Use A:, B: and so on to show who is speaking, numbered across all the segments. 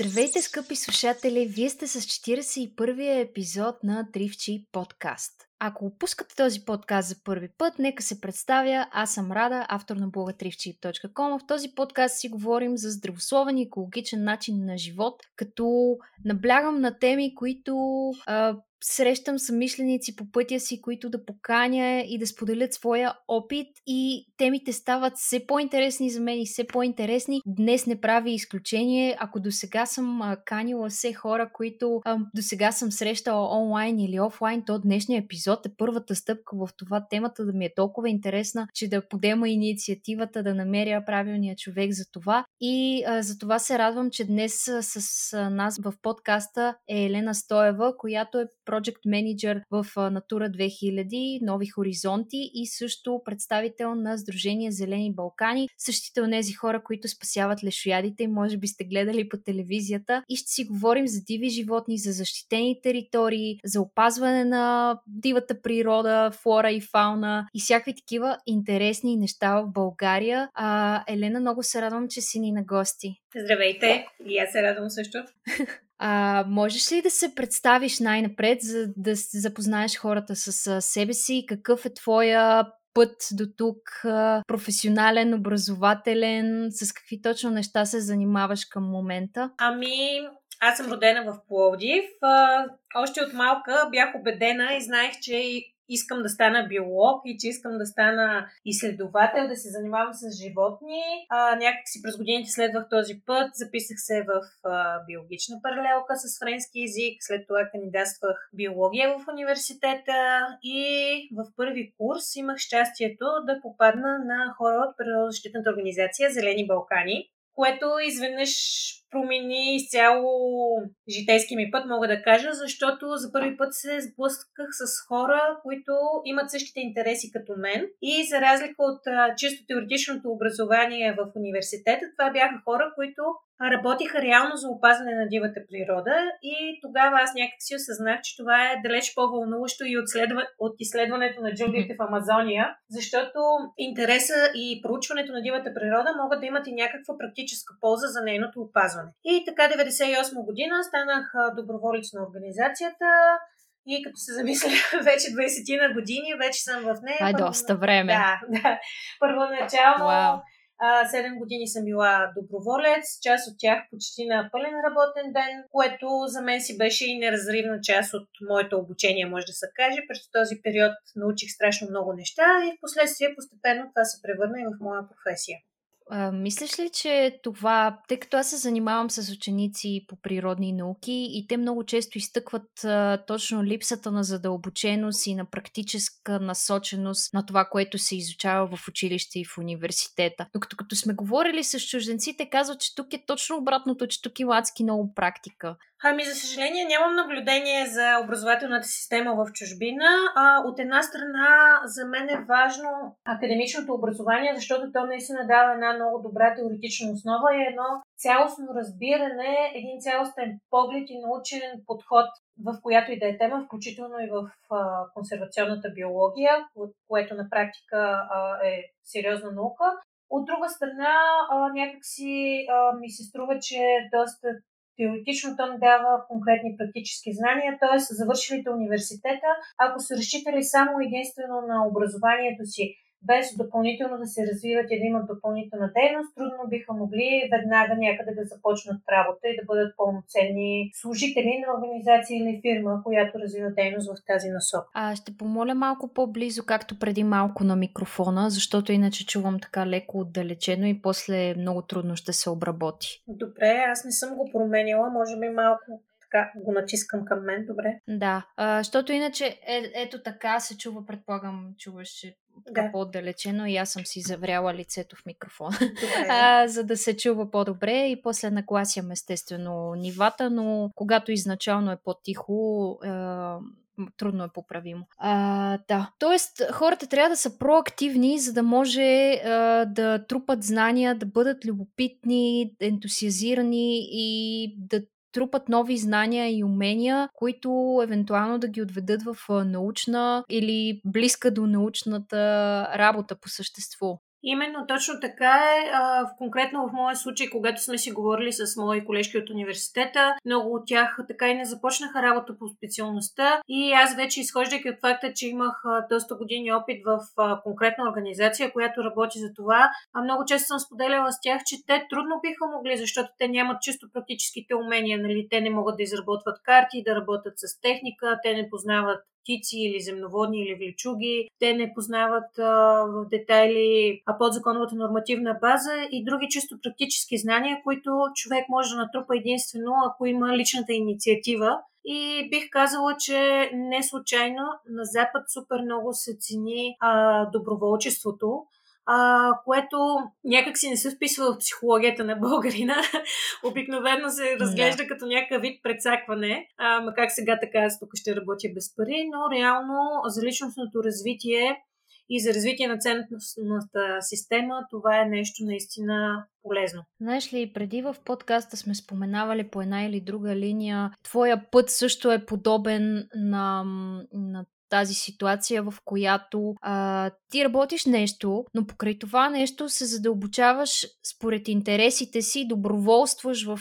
A: Здравейте, скъпи слушатели! Вие сте с 41-я епизод на Тривчи подкаст. Ако опускате този подкаст за първи път, нека се представя. Аз съм Рада, автор на блога trivchip.com. В този подкаст си говорим за здравословен и екологичен начин на живот, като наблягам на теми, които а, срещам съмишленици по пътя си, които да поканя и да споделят своя опит и темите стават все по-интересни за мен и все по-интересни. Днес не прави изключение. Ако до сега съм а, канила все хора, които а, до сега съм срещала онлайн или офлайн, то днешния епизод е първата стъпка в това темата да ми е толкова интересна, че да подема инициативата да намеря правилния човек за това. И а, за това се радвам, че днес с, с нас в подкаста е Елена Стоева, която е Project Manager в Натура 2000, Нови хоризонти и също представител на Сдружение Зелени Балкани. Същите от тези хора, които спасяват лешоядите, може би сте гледали по телевизията. И ще си говорим за диви животни, за защитени територии, за опазване на дивата природа, флора и фауна и всякакви такива интересни неща в България. А, Елена, много се радвам, че си ни на гости.
B: Здравейте! И аз се радвам също.
A: А, можеш ли да се представиш най-напред, за да запознаеш хората с себе си? Какъв е твоя път до тук, професионален, образователен, с какви точно неща се занимаваш към момента?
B: Ами, аз съм родена в Пловдив. Още от малка бях убедена и знаех, че искам да стана биолог и че искам да стана изследовател, да се занимавам с животни. А, някак си през годините следвах този път, записах се в а, биологична паралелка с френски язик, след това кандидатствах биология в университета и в първи курс имах щастието да попадна на хора от природозащитната организация Зелени Балкани, което изведнъж промени изцяло житейски ми път, мога да кажа, защото за първи път се сблъсках с хора, които имат същите интереси като мен. И за разлика от чисто теоретичното образование в университета, това бяха хора, които работиха реално за опазване на дивата природа и тогава аз някак си осъзнах, че това е далеч по-вълнуващо и от, следва, от изследването на джунглите в Амазония, защото интереса и проучването на дивата природа могат да имат и някаква практическа полза за нейното опазване. И така 98 година станах доброволец на организацията, и като се замисля вече 20 на години, вече съм в нея.
A: Това е доста време.
B: Да, да. Първоначално wow. 7 години съм била доброволец, част от тях почти на пълен работен ден, което за мен си беше и неразривна част от моето обучение, може да се каже. През този период научих страшно много неща и в последствие постепенно това се превърна и в моя професия.
A: А, мислиш ли, че това, тъй като аз се занимавам с ученици по природни науки и те много често изтъкват а, точно липсата на задълбоченост и на практическа насоченост на това, което се изучава в училище и в университета. Докато като сме говорили с чужденците, казват, че тук е точно обратното, че тук има адски много практика.
B: Ами, за съжаление, нямам наблюдение за образователната система в чужбина. А, от една страна, за мен е важно академичното образование, защото то наистина дава една много добра теоретична основа и едно цялостно разбиране, един цялостен поглед и научен подход в която и да е тема, включително и в а, консервационната биология, което на практика а, е сериозна наука. От друга страна, а, някакси а, ми се струва, че доста теоретично то не дава конкретни практически знания, т.е. завършилите университета, ако са разчитали само единствено на образованието си без допълнително да се развиват и да имат допълнителна дейност, трудно биха могли веднага някъде да започнат работа и да бъдат пълноценни служители на организация или фирма, която развива дейност в тази насока.
A: А ще помоля малко по-близо, както преди малко на микрофона, защото иначе чувам така леко отдалечено и после много трудно ще се обработи.
B: Добре, аз не съм го променила, може би малко така го натискам към мен, добре.
A: Да, а, защото иначе е, ето така се чува, предполагам, чуваш, че да. по-отдалечено и аз съм си завряла лицето в микрофона, а, за да се чува по-добре и после нагласям естествено нивата, но когато изначално е по-тихо, е, трудно е поправимо. А, да. Тоест, хората трябва да са проактивни, за да може а, да трупат знания, да бъдат любопитни, ентусиазирани и да трупат нови знания и умения, които евентуално да ги отведат в научна или близка до научната работа по същество.
B: Именно точно така е. А, в конкретно в моя случай, когато сме си говорили с мои колежки от университета, много от тях така и не започнаха работа по специалността и аз вече изхождайки от факта, че имах а, доста години опит в а, конкретна организация, която работи за това, а много често съм споделяла с тях, че те трудно биха могли, защото те нямат чисто практическите умения, нали? те не могат да изработват карти, да работят с техника, те не познават птици или земноводни или влечуги. Те не познават в детайли а подзаконовата нормативна база и други чисто практически знания, които човек може да натрупа единствено, ако има личната инициатива. И бих казала, че не случайно на Запад супер много се цени а, доброволчеството а, което някак си не се вписва в психологията на българина. Обикновено се разглежда да. като някакъв вид предсакване, а, макар сега така аз тук ще работя без пари, но реално за личностното развитие и за развитие на ценностната система, това е нещо наистина полезно.
A: Знаеш ли, преди в подкаста сме споменавали по една или друга линия, твоя път също е подобен на, на тази ситуация, в която а, ти работиш нещо, но покрай това нещо се задълбочаваш според интересите си, доброволстваш в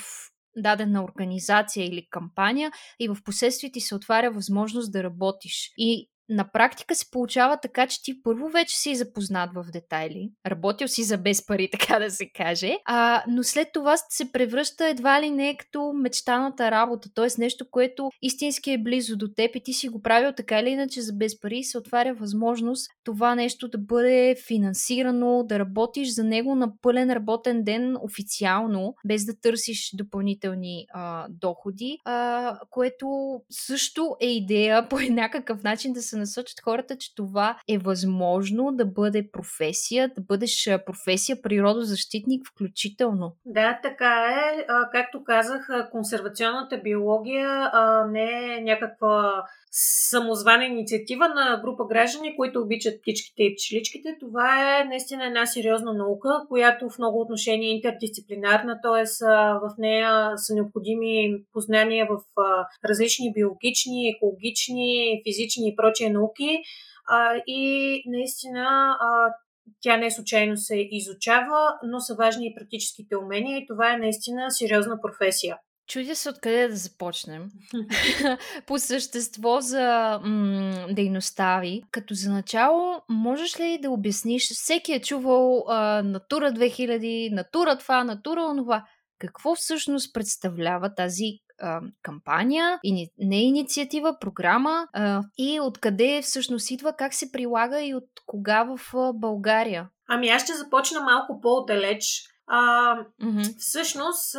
A: дадена организация или кампания и в последствие ти се отваря възможност да работиш. И на практика се получава така, че ти първо вече си запознат в детайли, работил си за без пари, така да се каже, а, но след това се превръща едва ли не като мечтаната работа, т.е. нещо, което истински е близо до теб и ти си го правил така или иначе за без пари се отваря възможност това нещо да бъде финансирано, да работиш за него на пълен работен ден официално, без да търсиш допълнителни а, доходи, а, което също е идея по някакъв начин да се се насочат хората, че това е възможно да бъде професия, да бъдеш професия природозащитник включително.
B: Да, така е. Както казах, консервационната биология не е някаква самозвана инициатива на група граждани, които обичат птичките и пчеличките. Това е наистина една сериозна наука, която в много отношения е интердисциплинарна, т.е. в нея са необходими познания в различни биологични, екологични, физични и прочие науки. И наистина тя не случайно се изучава, но са важни и практическите умения и това е наистина сериозна професия.
A: Чудя се откъде да започнем. По същество за м- дейността ви. Като за начало, можеш ли да обясниш, всеки е чувал а, Натура 2000, Натура това, Натура онова. Какво всъщност представлява тази а, кампания, ини, не инициатива, програма а, и откъде всъщност идва, как се прилага и от кога в а, България?
B: Ами аз ще започна малко по-далеч. А, mm-hmm. Всъщност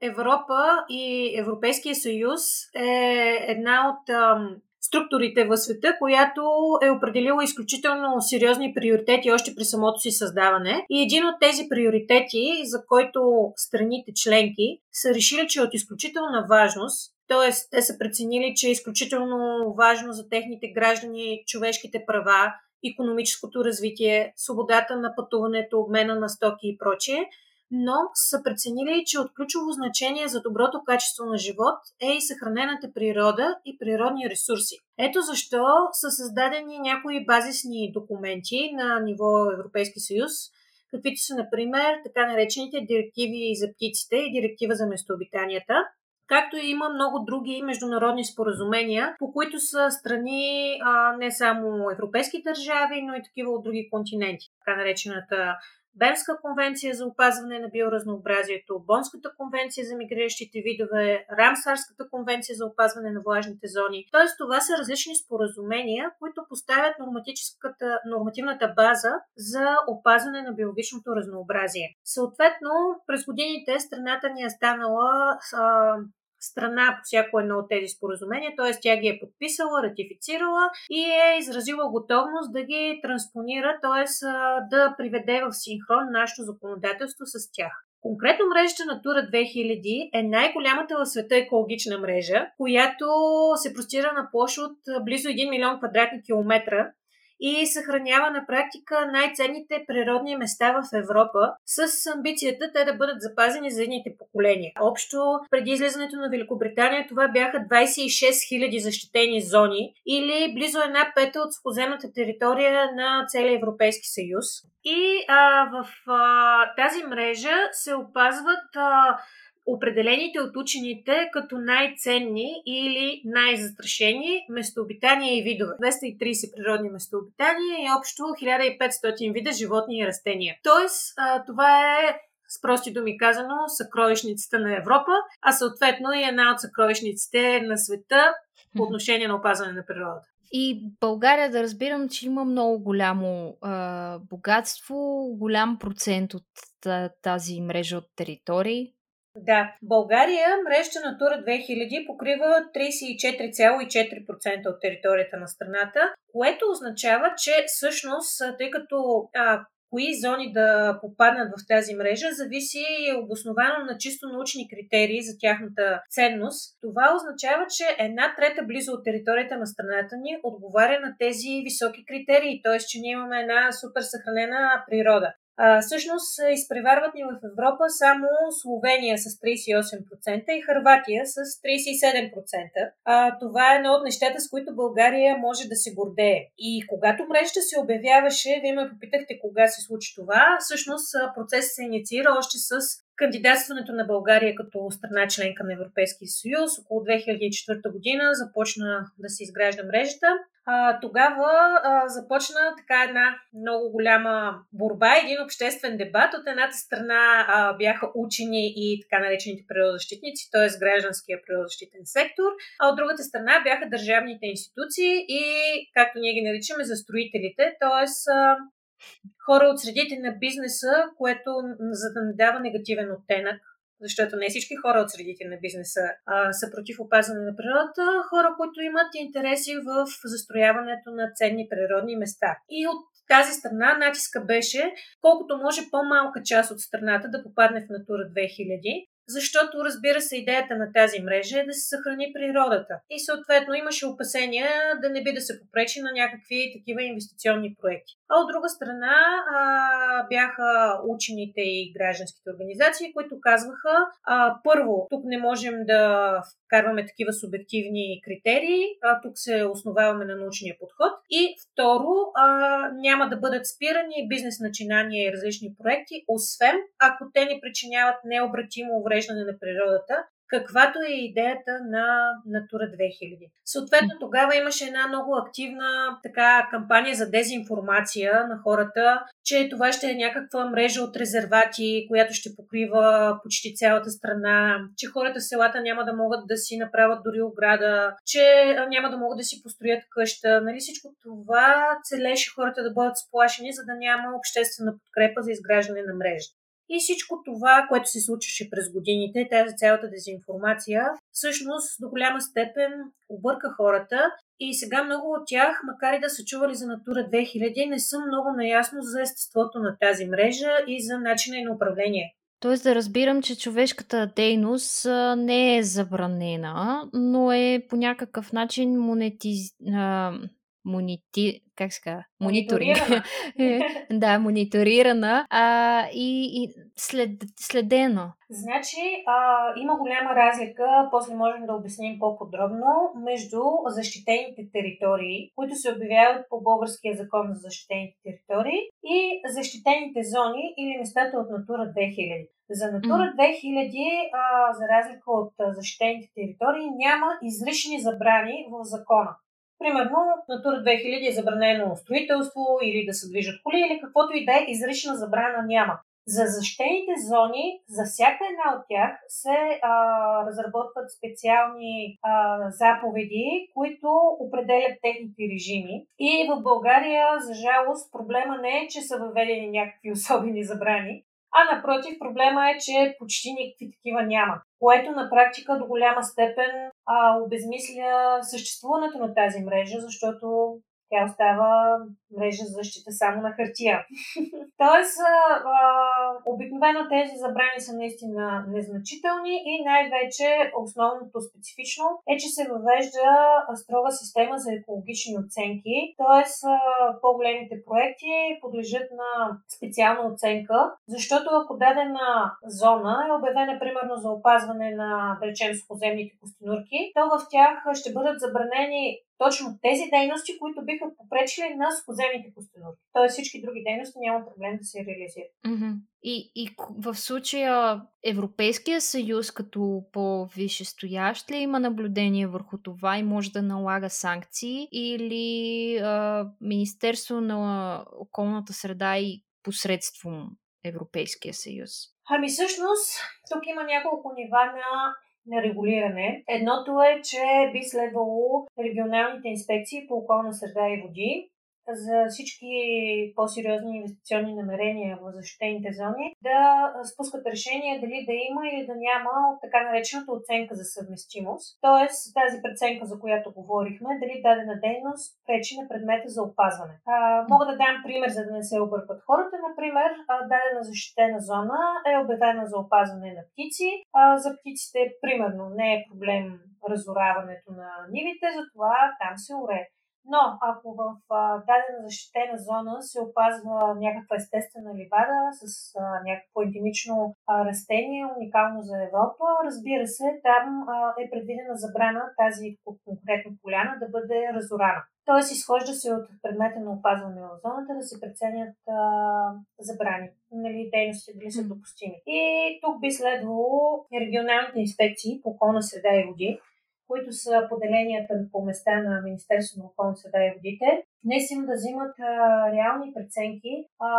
B: Европа и Европейския съюз е една от а, структурите в света, която е определила изключително сериозни приоритети още при самото си създаване. И един от тези приоритети, за който страните членки са решили, че е от изключителна важност, т.е. те са преценили, че е изключително важно за техните граждани човешките права, економическото развитие, свободата на пътуването, обмена на стоки и прочие – но са преценили, че от ключово значение за доброто качество на живот е и съхранената природа и природни ресурси. Ето защо са създадени някои базисни документи на ниво Европейски съюз, каквито са, например, така наречените директиви за птиците и директива за местообитанията, както и има много други международни споразумения, по които са страни а, не само европейски държави, но и такива от други континенти. Така наречената Бернска конвенция за опазване на биоразнообразието, Бонската конвенция за мигриращите видове, Рамсарската конвенция за опазване на влажните зони. Тоест това са различни споразумения, които поставят нормативната база за опазване на биологичното разнообразие. Съответно, през годините страната ни е станала а, страна по всяко едно от тези споразумения, т.е. тя ги е подписала, ратифицирала и е изразила готовност да ги транспонира, т.е. да приведе в синхрон нашето законодателство с тях. Конкретно мрежата Натура 2000 е най-голямата в света екологична мрежа, която се простира на площ от близо 1 милион квадратни километра и съхранява на практика най-ценните природни места в Европа с амбицията те да бъдат запазени за едните поколения. Общо преди излизането на Великобритания това бяха 26 000 защитени зони или близо една пета от сухоземната територия на целия Европейски съюз. И а, в а, тази мрежа се опазват а, определените от учените като най-ценни или най-застрашени местообитания и видове. 230 природни местообитания и общо 1500 вида животни и растения. Тоест, това е с прости думи казано, съкровищницата на Европа, а съответно и една от съкровищниците на света по отношение на опазване на природата.
A: И България да разбирам, че има много голямо а, богатство, голям процент от тази мрежа от територии.
B: Да, България мрежата Натура 2000 покрива 34,4% от територията на страната, което означава, че всъщност, тъй като а, кои зони да попаднат в тази мрежа, зависи обосновано на чисто научни критерии за тяхната ценност. Това означава, че една трета близо от територията на страната ни отговаря на тези високи критерии, т.е. че ние имаме една супер съхранена природа. А, всъщност изпреварват ни в Европа само Словения с 38% и Харватия с 37%. А, това е едно от нещата, с които България може да се гордее. И когато мрежата се обявяваше, вие ме попитахте кога се случи това, всъщност процесът се инициира още с кандидатстването на България като страна членка на Европейския съюз. Около 2004 година започна да се изгражда мрежата тогава започна така една много голяма борба, един обществен дебат. От едната страна бяха учени и така наречените природозащитници, т.е. гражданския природозащитен сектор, а от другата страна бяха държавните институции и, както ние ги наричаме, застроителите, т.е. хора от средите на бизнеса, което за да не дава негативен оттенък защото не всички хора от средите на бизнеса а, са против опазване на природата, хора, които имат интереси в застрояването на ценни природни места. И от тази страна натиска беше колкото може по-малка част от страната да попадне в Натура 2000, защото, разбира се, идеята на тази мрежа е да се съхрани природата. И съответно имаше опасения да не би да се попречи на някакви такива инвестиционни проекти. А от друга страна а, бяха учените и гражданските организации, които казваха, а, първо, тук не можем да вкарваме такива субективни критерии, а тук се основаваме на научния подход. И второ, а, няма да бъдат спирани бизнес начинания и различни проекти, освен ако те ни причиняват необратимо увреждане на природата каквато е идеята на Натура 2000. Съответно, тогава имаше една много активна така кампания за дезинформация на хората, че това ще е някаква мрежа от резервати, която ще покрива почти цялата страна, че хората в селата няма да могат да си направят дори ограда, че няма да могат да си построят къща. Нали всичко това целеше хората да бъдат сплашени, за да няма обществена подкрепа за изграждане на мрежата. И всичко това, което се случваше през годините, тази цялата дезинформация, всъщност до голяма степен обърка хората и сега много от тях, макар и да са чували за Натура 2000, не са много наясно за естеството на тази мрежа и за начина на управление.
A: Тоест да разбирам, че човешката дейност не е забранена, но е по някакъв начин монетиз... монети как се? Мониторинг. Е, да, мониторирана а, и, и след, следено.
B: Значи, а, има голяма разлика, после можем да обясним по-подробно, между защитените територии, които се обявяват по българския закон за защитените територии и защитените зони или местата от Натура 2000. За Натура 2000, а, за разлика от защитените територии, няма изрични забрани в закона. Примерно, Натура 2000 е забранено строителство или да се движат коли или каквото и да е, изрична забрана няма. За защитените зони, за всяка една от тях се а, разработват специални а, заповеди, които определят техните режими. И в България, за жалост, проблема не е, че са въведени някакви особени забрани, а напротив, проблема е, че почти никакви такива няма, което на практика до голяма степен а, обезмисля съществуването на тази мрежа, защото тя остава мрежа за защита само на хартия. Тоест, а, обикновено тези забрани са наистина незначителни и най-вече основното специфично е, че се въвежда строга система за екологични оценки, т.е. по-големите проекти подлежат на специална оценка, защото ако дадена зона е обявена примерно за опазване на, да речем, сухоземните костенурки, то в тях ще бъдат забранени точно тези дейности, които биха попречили на сухоземните костенурки. Тоест всички други дейности няма проблем да се реализират.
A: Mm-hmm. И, и в случая Европейския съюз като по-висшестоящ ли има наблюдение върху това и може да налага санкции или а, Министерство на околната среда и посредством Европейския съюз?
B: Ами всъщност, тук има няколко нива на регулиране. Едното е, че би следвало регионалните инспекции по околна среда и води за всички по-сериозни инвестиционни намерения в защитените зони да спускат решение дали да има или да няма така наречената оценка за съвместимост. Тоест тази преценка, за която говорихме, дали дадена дейност пречи на предмета за опазване. А, мога да дам пример, за да не се объркват хората. Например, дадена защитена зона е обявена за опазване на птици. А, за птиците, примерно, не е проблем разораването на нивите, затова там се уре. Но ако в а, дадена защитена зона се опазва някаква естествена ливада с а, някакво ендемично а, растение, уникално за Европа, разбира се, там а, е предвидена забрана тази конкретна поляна да бъде разорана. Тоест, изхожда се от предмета на опазване в зоната да се преценят а, забрани, нали, дейности, дали са допустими. И тук би следвало регионалните инспекции по околна среда и води които са поделенията по места на Министерството на околната среда и водите, днес им да взимат а, реални преценки. А,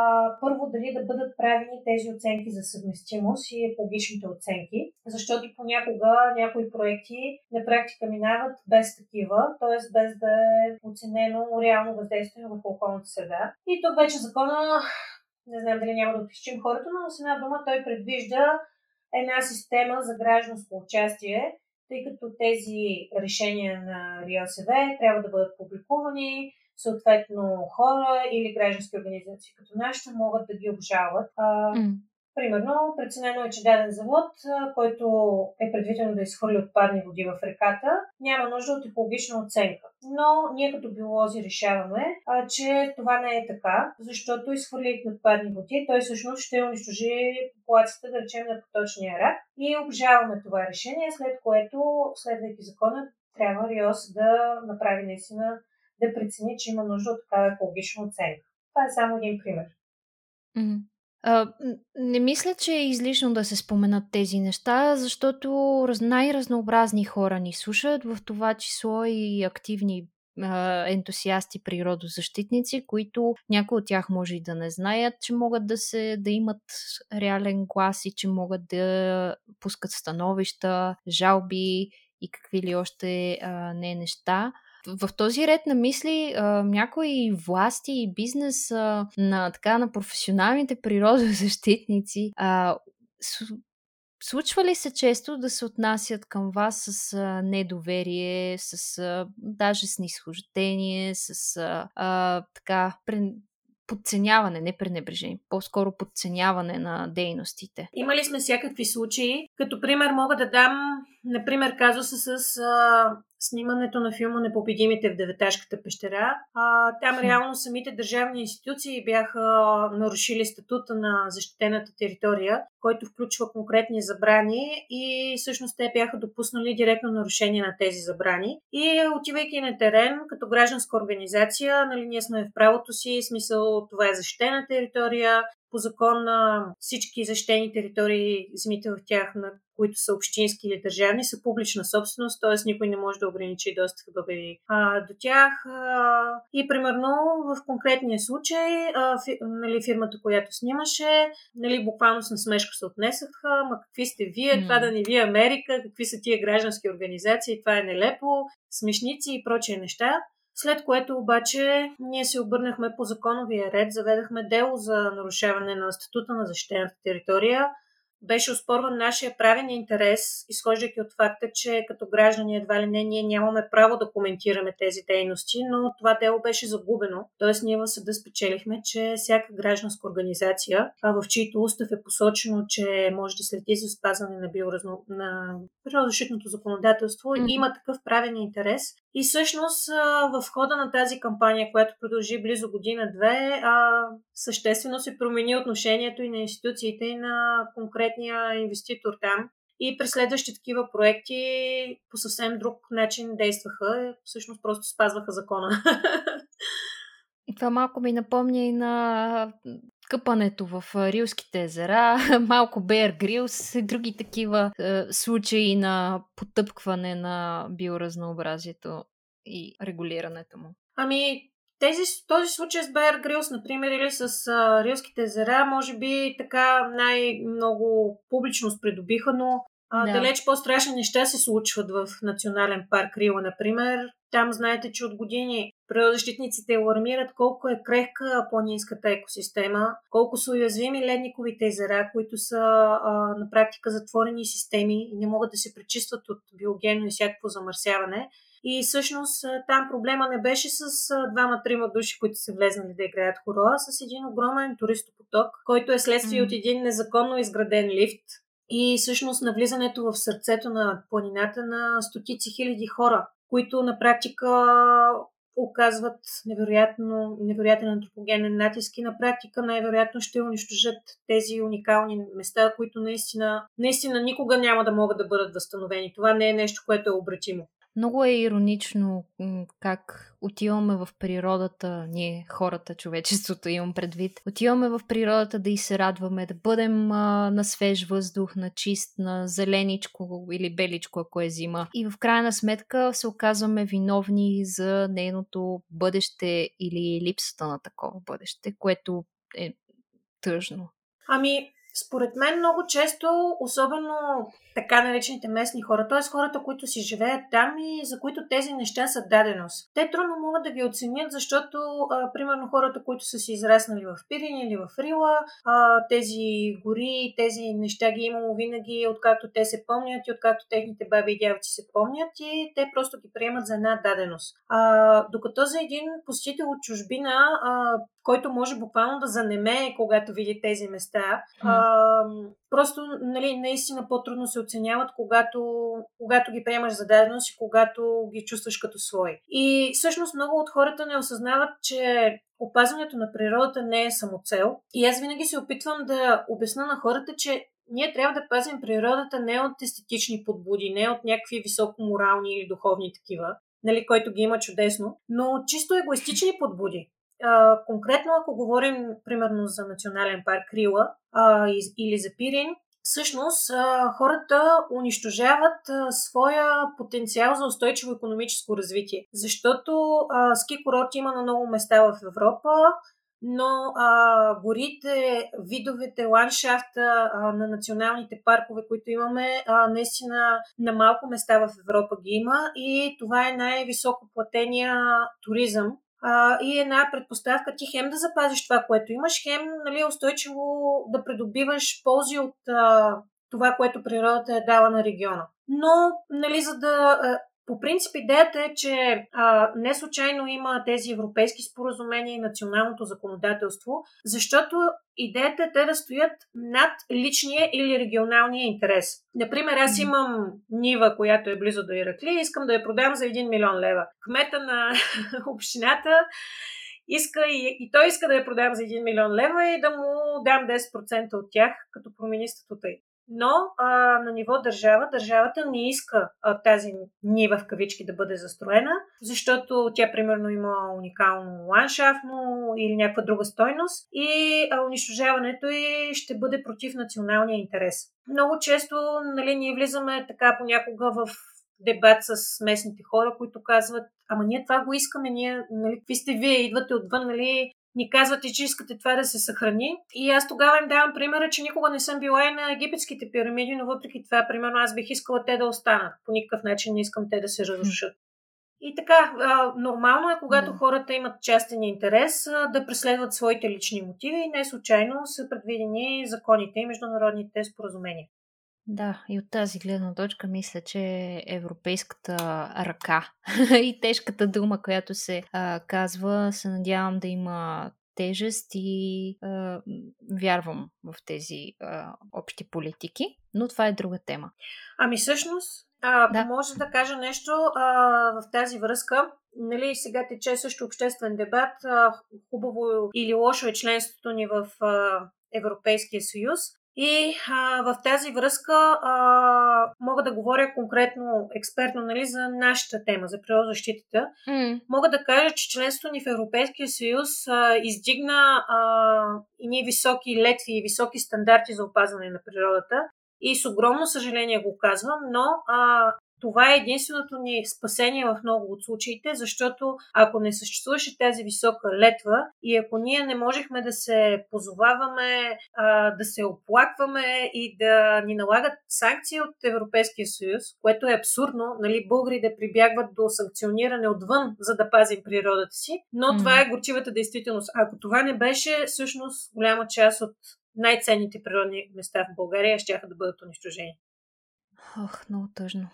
B: първо, дали да бъдат правени тези оценки за съвместимост и екологичните оценки, защото понякога някои проекти на практика минават без такива, т.е. без да е оценено реално въздействие върху околната среда. И тук вече закона, не знам дали няма да отпишем хората, но с една дума той предвижда една система за гражданско участие, тъй като тези решения на РИОСВ трябва да бъдат публикувани, съответно хора или граждански организации като нашата могат да ги обжалват. Mm. Примерно, преценено е, че даден завод, който е предвидено да изхвърли отпадни води в реката, няма нужда от екологична оценка. Но ние като биолози решаваме, а, че това не е така, защото изхвърляйки отпадни води, той всъщност ще унищожи популацията, да речем, на поточния рак. И обжаваме това решение, след което, следвайки закона, трябва РИОС да направи наистина да прецени, че има нужда от такава екологична оценка. Това е само един пример.
A: Mm-hmm. Не мисля, че е излишно да се споменат тези неща, защото най-разнообразни хора ни слушат, в това число и активни ентусиасти, природозащитници, които някои от тях може и да не знаят, че могат да се да имат реален глас и че могат да пускат становища, жалби и какви ли още а, не неща в този ред на мисли някои власти и бизнес на така на професионалните природозащитници Случва ли се често да се отнасят към вас с а, недоверие, с а, даже снисхождение, с а, а, така подценяване, не пренебрежение, по-скоро подценяване на дейностите.
B: Имали сме всякакви случаи. Като пример мога да дам, например, казуса с а, снимането на филма Непобедимите в Деветашката пещера. А, там реално самите държавни институции бяха нарушили статута на защитената територия, който включва конкретни забрани и всъщност те бяха допуснали директно нарушение на тези забрани. И отивайки на терен, като гражданска организация, нали, ние сме в правото си, смисъл това е защитена територия, по закон на всички защитени територии, земите в тях, на които са общински или държавни, са публична собственост, т.е. никой не може да ограничи достъпа а, до тях. А, и примерно в конкретния случай, а, фи, нали, фирмата, която снимаше, нали, буквално с насмешка се отнесаха, ма какви сте вие, mm. това да не ви е Америка, какви са тия граждански организации, това е нелепо, смешници и прочие неща. След което обаче ние се обърнахме по законовия ред, заведахме дело за нарушаване на статута на защитената територия беше оспорван нашия правен интерес, изхождайки от факта, че като граждани едва ли не ние нямаме право да коментираме тези дейности, но това дело беше загубено. Тоест ние в съда спечелихме, че всяка гражданска организация, в чието устав е посочено, че може да следи за спазване на, биоразно... на природозащитното законодателство, mm-hmm. има такъв правен интерес. И всъщност в хода на тази кампания, която продължи близо година-две, съществено се промени отношението и на институциите, и на конкретния инвеститор там. И през следващи такива проекти по съвсем друг начин действаха. Всъщност просто спазваха закона.
A: Това малко ми напомня и на къпането в Рилските езера, малко Беар Грилс и други такива е, случаи на потъпкване на биоразнообразието и регулирането му.
B: Ами, тези, този случай с Беар Грилс, например, или с а, Рилските езера, може би така най-много публичност придобиха, но а, да. далеч по-страшни неща се случват в Национален парк Рила, например. Там знаете, че от години природозащитниците алармират колко е крехка планинската екосистема, колко са уязвими ледниковите езера, които са а, на практика затворени системи и не могат да се пречистват от биогенно и всякакво замърсяване. И всъщност там проблема не беше с двама-трима души, които са влезнали да играят хоро, а с един огромен туристопоток, който е следствие mm. от един незаконно изграден лифт. И всъщност навлизането в сърцето на планината на стотици хиляди хора, които на практика оказват невероятно, невероятен антропогенен натиск и на практика най-вероятно ще унищожат тези уникални места, които наистина, наистина никога няма да могат да бъдат възстановени. Това не е нещо, което е обратимо.
A: Много е иронично как отиваме в природата, ние хората, човечеството имам предвид, отиваме в природата да и се радваме, да бъдем а, на свеж въздух, на чист, на зеленичко или беличко, ако е зима. И в крайна сметка се оказваме виновни за нейното бъдеще или липсата на такова бъдеще, което е тъжно.
B: Ами, според мен много често, особено така наречените местни хора, т.е. хората, които си живеят там и за които тези неща са даденост. Те трудно могат да ги оценят, защото, а, примерно, хората, които са си израснали в Пирин или в Рила, а, тези гори, тези неща ги имало винаги, откакто те се помнят и откакто техните баби и дявци се помнят и те просто ги приемат за една даденост. А, докато за един посетител от чужбина, а, който може буквално да занемее, когато види тези места, а, просто, нали, наистина по-трудно се оценяват, когато, когато ги приемаш за даденост и когато ги чувстваш като свои. И всъщност много от хората не осъзнават, че опазването на природата не е самоцел. И аз винаги се опитвам да обясна на хората, че ние трябва да пазим природата не от естетични подбуди, не от някакви високо морални или духовни такива, нали, който ги има чудесно, но чисто егоистични подбуди. А, конкретно, ако говорим, примерно, за национален парк Рила а, или за Пирин, всъщност хората унищожават своя потенциал за устойчиво економическо развитие. Защото ски курорти има на много места в Европа, но а, горите, видовете, ландшафта а, на националните паркове, които имаме, а, наистина на малко места в Европа ги има и това е най-високо платения туризъм а, и една предпоставка ти хем да запазиш това, което имаш, хем нали, устойчиво да придобиваш ползи от а, това, което природата е дала на региона. Но, нали, за да по принцип идеята е, че а, не случайно има тези европейски споразумения и националното законодателство, защото идеята е те да стоят над личния или регионалния интерес. Например, аз имам нива, която е близо до Иракли и искам да я продам за 1 милион лева. Кмета на общината иска и, и той иска да я продам за 1 милион лева и да му дам 10% от тях, като промени статута й. Но а, на ниво държава, държавата не иска а, тази нива в кавички да бъде застроена, защото тя примерно има уникално ландшафтно или някаква друга стойност и а, унищожаването й ще бъде против националния интерес. Много често нали, ние влизаме така понякога в дебат с местните хора, които казват, ама ние това го искаме, ние, нали, какви сте вие, идвате отвън, нали, ни казвате, че искате това да се съхрани. И аз тогава им давам примера, че никога не съм била и на египетските пирамиди, но въпреки това, примерно, аз бих искала те да останат. По никакъв начин не искам те да се разрушат. И така, а, нормално е, когато да. хората имат частен интерес, а, да преследват своите лични мотиви и не случайно са предвидени законите и международните споразумения.
A: Да, и от тази гледна точка мисля, че европейската ръка и тежката дума, която се а, казва, се надявам да има тежест и а, вярвам в тези а, общи политики, но това е друга тема.
B: Ами всъщност, а, да. може да кажа нещо а, в тази връзка. Нали, сега тече също обществен дебат. А, хубаво или лошо е членството ни в а, Европейския съюз. И а, в тази връзка а, мога да говоря конкретно, експертно, нали, за нашата тема, за природозащитата. Mm. Мога да кажа, че членството ни в Европейския съюз а, издигна а, и ние високи летви и високи стандарти за опазване на природата. И с огромно съжаление го казвам, но а, това е единственото ни спасение в много от случаите, защото ако не съществуваше тази висока летва и ако ние не можехме да се позоваваме, да се оплакваме и да ни налагат санкции от Европейския съюз, което е абсурдно, нали, българи да прибягват до санкциониране отвън, за да пазим природата си, но mm. това е горчивата действителност. Ако това не беше, всъщност голяма част от най-ценните природни места в България ще да бъдат унищожени.
A: Ох, много тъжно.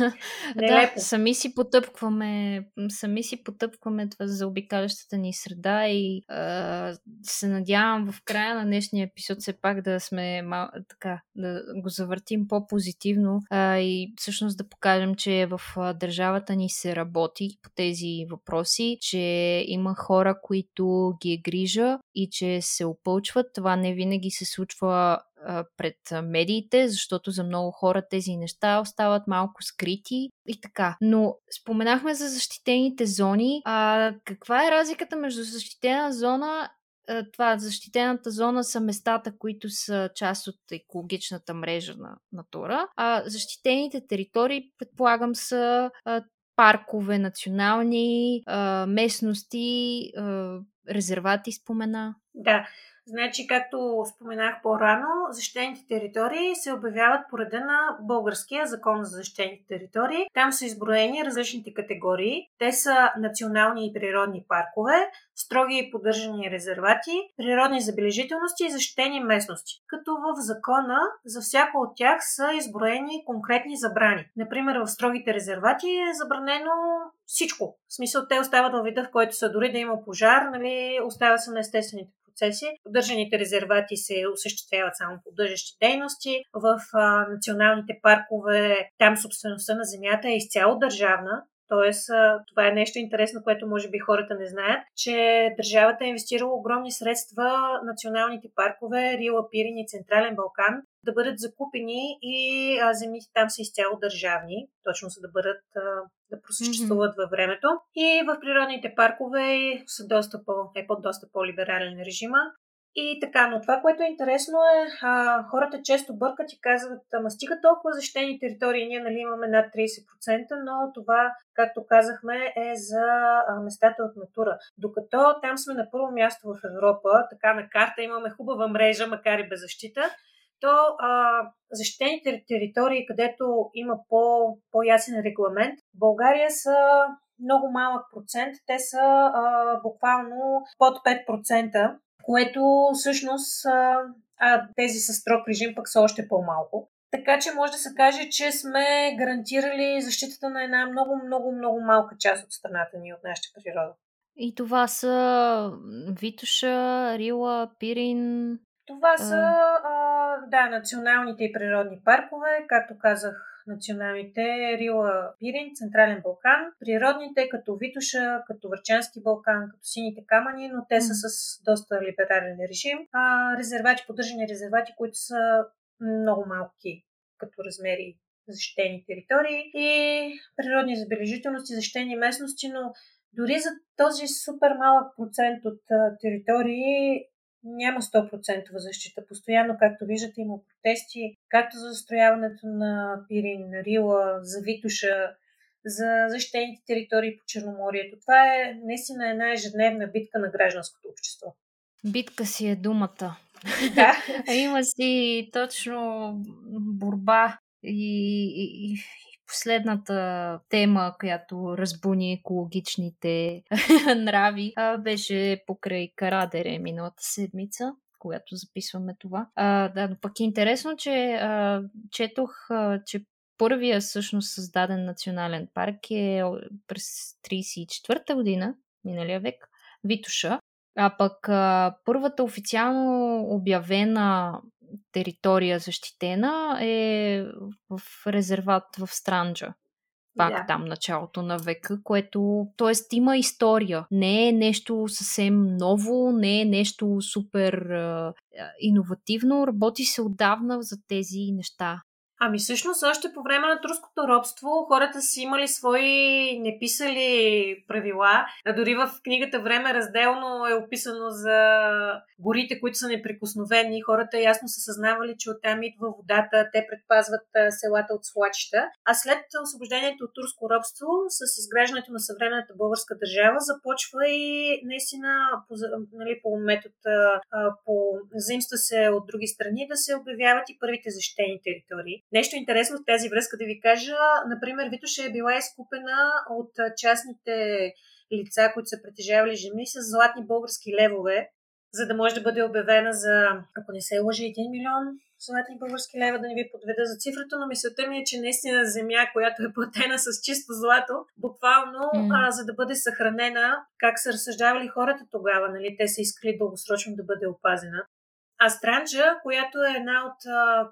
A: да, сами си потъпкваме, сами си потъпкваме това за обикалящата ни среда и а, се надявам в края на днешния епизод все пак да сме мал, така, да го завъртим по-позитивно а, и всъщност да покажем, че в държавата ни се работи по тези въпроси, че има хора, които ги е грижа и че се опълчват. Това не винаги се случва пред медиите, защото за много хора тези неща остават малко скрити и така. Но споменахме за защитените зони. А каква е разликата между защитена зона това, защитената зона са местата, които са част от екологичната мрежа на Натура, а защитените територии, предполагам, са паркове, национални, местности, резервати спомена.
B: Да, Значи, както споменах по-рано, защитените територии се обявяват по реда на българския закон за защитените територии. Там са изброени различните категории. Те са национални и природни паркове, строги и поддържани резервати, природни забележителности и защитени местности. Като в закона за всяко от тях са изброени конкретни забрани. Например, в строгите резервати е забранено всичко. В смисъл, те остават във вида, в който са дори да има пожар, нали, остава се на естествените процеси. Поддържаните резервати се осъществяват само поддържащи дейности. В а, националните паркове там собствеността на земята е изцяло държавна, Тоест, това е нещо интересно, което може би хората не знаят, че държавата е инвестирала огромни средства националните паркове, Рила, Пирин и Централен Балкан да бъдат закупени и земите там са изцяло държавни, точно за да бъдат да просъществуват mm-hmm. във времето. И в природните паркове са доста по, е под доста по-либерален режима. И така, но това, което е интересно е, а, хората често бъркат и казват, ама стига толкова защитени територии, ние нали имаме над 30%, но това, както казахме, е за а, местата от натура. Докато там сме на първо място в Европа, така на карта имаме хубава мрежа, макар и без защита, то а, защитените територии, където има по, по-ясен регламент, в България са много малък процент. Те са а, буквално под 5%, което всъщност а, а тези с строг режим пък са още по-малко. Така че може да се каже, че сме гарантирали защитата на една много, много, много малка част от страната ни, от нашата природа.
A: И това са Витуша, Рила, Пирин.
B: Това са, а, да, националните и природни паркове, както казах националните Рила Пирин, Централен Балкан, природните като Витуша, като Върчански Балкан, като Сините камъни, но те са с доста либерален режим. А, резервати, поддържани резервати, които са много малки като размери защитени територии и природни забележителности, защитени местности, но дори за този супер малък процент от територии няма 100% защита. Постоянно, както виждате, има протести, както за застрояването на Пирин, Рила, за Витуша, за защитените територии по Черноморието. Това е наистина една ежедневна битка на гражданското общество.
A: Битка си е думата. Да. Има си точно борба и, и, и последната тема, която разбуни екологичните нрави, беше покрай Карадере миналата седмица когато записваме това. А, да, но пък е интересно, че а, четох, а, че първия всъщност създаден национален парк е през 34-та година, миналия век, Витуша. А пък а, първата официално обявена територия защитена е в резерват в Странджа. Пак да. там началото на века, което, т.е. има история. Не е нещо съвсем ново, не е нещо супер а, иновативно, работи се отдавна за тези неща.
B: Ами всъщност още по време на турското робство хората си имали свои неписали правила. А дори в книгата Време разделно е описано за горите, които са неприкосновени. Хората ясно са съзнавали, че оттам идва водата, те предпазват селата от свлачища. А след освобождението от турско робство, с изграждането на съвременната българска държава, започва и наистина по, нали, по метод, по заимства се от други страни да се обявяват и първите защитени територии. Нещо интересно в тази връзка да ви кажа, например, Витоша е била изкупена от частните лица, които са притежавали жени с златни български левове, за да може да бъде обявена за, ако не се лъжи, 1 милион златни български лева, да не ви подведа за цифрата, но мисълта ми е, че наистина земя, която е платена с чисто злато, буквално, mm. а, за да бъде съхранена, как са разсъждавали хората тогава, нали? Те са искали дългосрочно да бъде опазена. А Странджа, която е една от,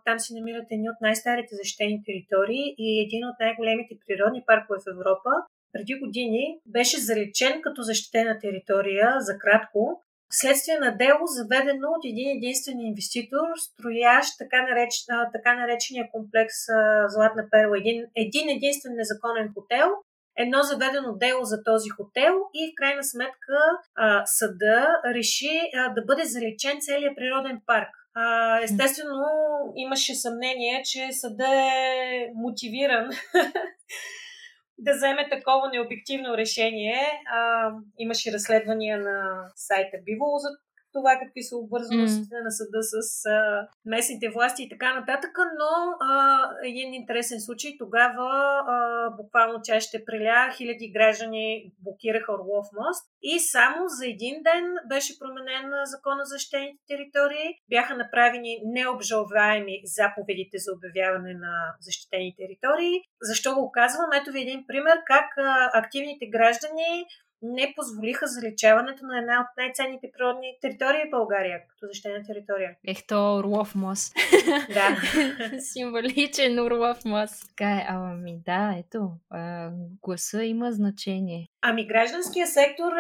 B: там се намират едни от най-старите защитени територии и един от най-големите природни паркове в Европа, преди години беше залечен като защитена територия за кратко, следствие на дело, заведено от един единствен инвеститор, строящ така, нареч, така наречения комплекс Златна перла, един, един единствен незаконен хотел, едно заведено дело за този хотел и в крайна сметка а, съда реши а, да бъде залечен целият природен парк. А, естествено, имаше съмнение, че съда е мотивиран да вземе такова необективно решение. А, имаше разследвания на сайта Биво това какви са обвързаностите mm. на съда с а, местните власти и така нататък, но а, един интересен случай тогава а, буквално тя ще преля, хиляди граждани блокираха Орлов мост и само за един ден беше променен закона за защитените територии, бяха направени необжалваеми заповедите за обявяване на защитени територии. Защо го казвам? Ето ви един пример как а, активните граждани не позволиха заличаването на една от най-ценните природни територии в България, като защитена територия.
A: Ех, то Орлов мост.
B: Да.
A: Символичен Орлов мост. Така е, ами да, ето, а, гласа има значение.
B: Ами гражданския сектор,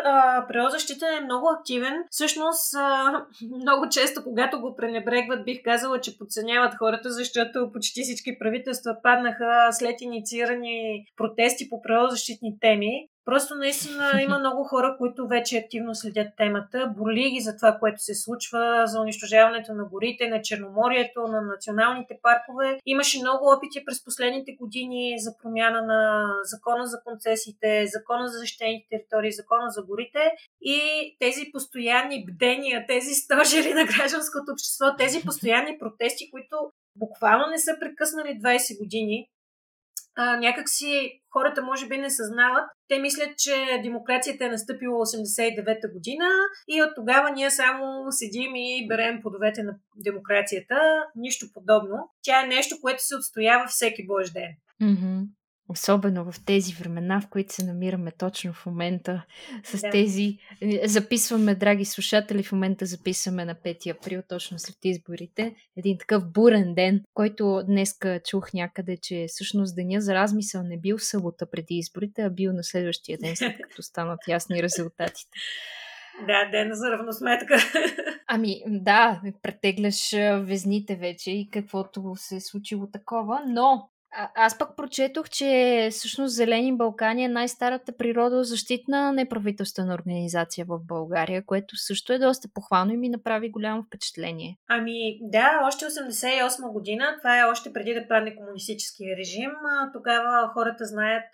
B: природозащита е много активен. Всъщност, а, много често, когато го пренебрегват, бих казала, че подценяват хората, защото почти всички правителства паднаха след инициирани протести по природозащитни теми. Просто наистина има много хора, които вече активно следят темата. Боли ги за това, което се случва, за унищожаването на горите, на Черноморието, на националните паркове. Имаше много опити през последните години за промяна на закона за концесиите, закона за защитените територии, закона за горите и тези постоянни бдения, тези стожери на гражданското общество, тези постоянни протести, които буквално не са прекъснали 20 години, а, някакси хората може би не съзнават. Те мислят, че демокрацията е настъпила 89-та година и от тогава ние само седим и берем подовете на демокрацията. Нищо подобно. Тя е нещо, което се отстоява всеки божи ден.
A: Mm-hmm. Особено в тези времена, в които се намираме точно в момента с да. тези... Е, записваме, драги слушатели, в момента записваме на 5 април, точно след изборите. Един такъв бурен ден, който днеска чух някъде, че всъщност деня за размисъл не бил събота преди изборите, а бил на следващия ден, след като станат ясни резултатите.
B: Да, ден за равносметка.
A: Ами да, претегляш везните вече и каквото се е случило такова, но а, аз пък прочетох, че всъщност Зелени Балкани е най-старата природозащитна неправителствена организация в България, което също е доста похвално и ми направи голямо впечатление.
B: Ами да, още 88 година, това е още преди да падне комунистическия режим. Тогава хората знаят,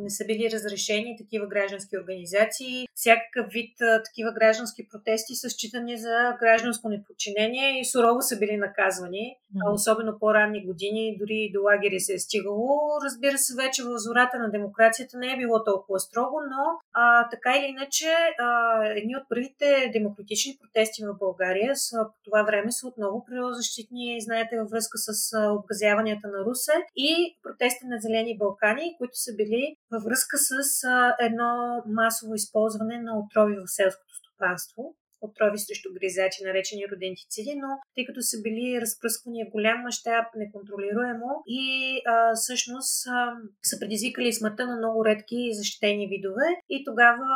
B: не са били разрешени такива граждански организации. Всякакъв вид такива граждански протести са считани за гражданско неподчинение и сурово са били наказвани, особено по-ранни години, дори до лагери се е стигало. Разбира се, вече в зората на демокрацията не е било толкова строго, но а, така или иначе, а, едни от първите демократични протести в България са, по това време са отново природозащитни, знаете, във връзка с обгазяванията на Русе и протести на Зелени Балкани, които са били във връзка с а, едно масово използване на отрови в селското стопанство отрови срещу гризачи, наречени родентициди, но тъй като са били разпръсквания голям мащаб, неконтролируемо и а, всъщност а, са предизвикали смъртта на много редки и защитени видове. И тогава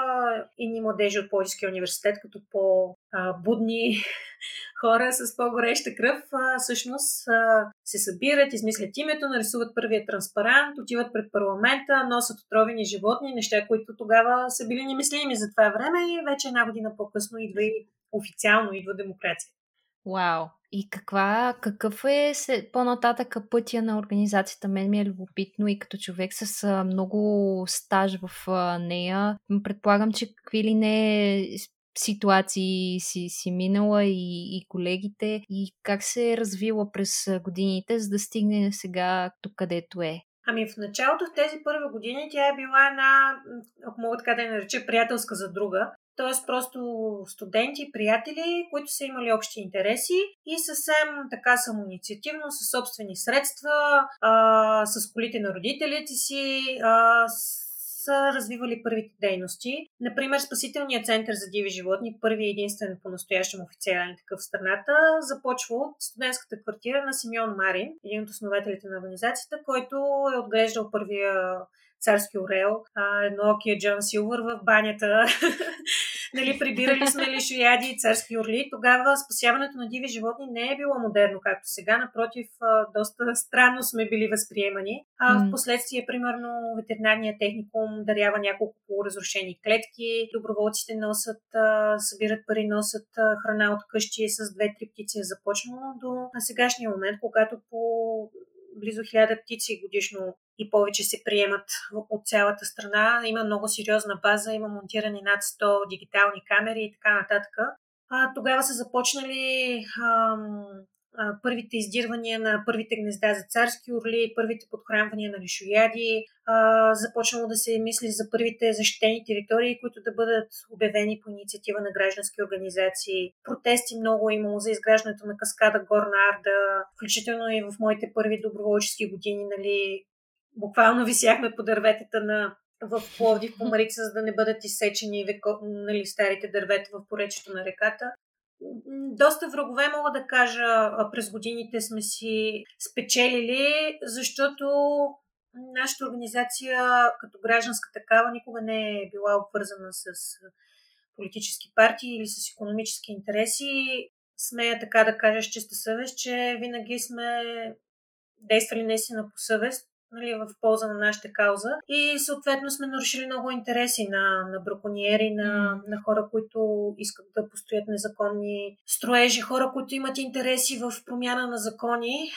B: и ни младежи от Плодивския университет, като по-будни хора с по-гореща кръв, а, всъщност а, се събират, измислят името, нарисуват първия транспарант, отиват пред парламента, носят отровени животни, неща, които тогава са били немислими за това време и вече една година по-късно идва и официално идва демокрация.
A: Вау! И каква, какъв е по-нататък пътя на организацията? Мен ми е любопитно и като човек с много стаж в нея, предполагам, че какви ли не ситуации си, си минала и, и колегите и как се е развила през годините, за да стигне сега тук където е?
B: Ами в началото, в тези първи години, тя е била една, ако мога така да я нареча, приятелска за друга. Т.е. просто студенти, приятели, които са имали общи интереси и съвсем така самоинициативно, със собствени средства, а, с колите на родителите си, а, с са развивали първите дейности. Например, Спасителният център за диви животни, първи и единствен по-настоящем официален такъв в страната, започва от студентската квартира на Симеон Марин, един от основателите на организацията, който е отглеждал първия царски орел, а, едноокия Джон Силвър в банята. нали, прибирали сме лишояди и царски орли. Тогава спасяването на диви животни не е било модерно, както сега. Напротив, доста странно сме били възприемани. А в последствие, примерно, ветеринарния техникум дарява няколко полуразрушени клетки. Доброволците носят, събират пари, носят храна от къщи с две-три птици. Е започнало до на сегашния момент, когато по близо 1000 птици годишно и повече се приемат от цялата страна. Има много сериозна база, има монтирани над 100 дигитални камери и така нататък. А, тогава са започнали ам, първите издирвания на първите гнезда за царски орли, първите подхранвания на лишояди, започнало да се мисли за първите защитени територии, които да бъдат обявени по инициатива на граждански организации. Протести много е имало за изграждането на каскада Горна Арда, включително и в моите първи доброволчески години, нали, буквално висяхме по дърветата на в Пловдив по Марица, за да не бъдат изсечени веко, нали, старите дървета в поречето на реката доста врагове, мога да кажа, през годините сме си спечелили, защото нашата организация като гражданска такава никога не е била обвързана с политически партии или с економически интереси. Смея така да кажа с чиста съвест, че винаги сме действали наистина по съвест нали, в полза на нашата кауза. И съответно сме нарушили много интереси на, на браконьери, на, на хора, които искат да постоят незаконни строежи, хора, които имат интереси в промяна на закони.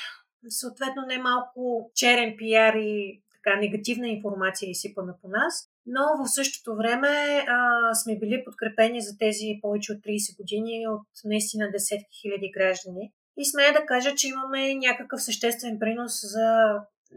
B: Съответно, не малко черен пиар и така негативна информация изсипана по нас. Но в същото време а, сме били подкрепени за тези повече от 30 години от наистина десетки хиляди граждани. И смея да кажа, че имаме някакъв съществен принос за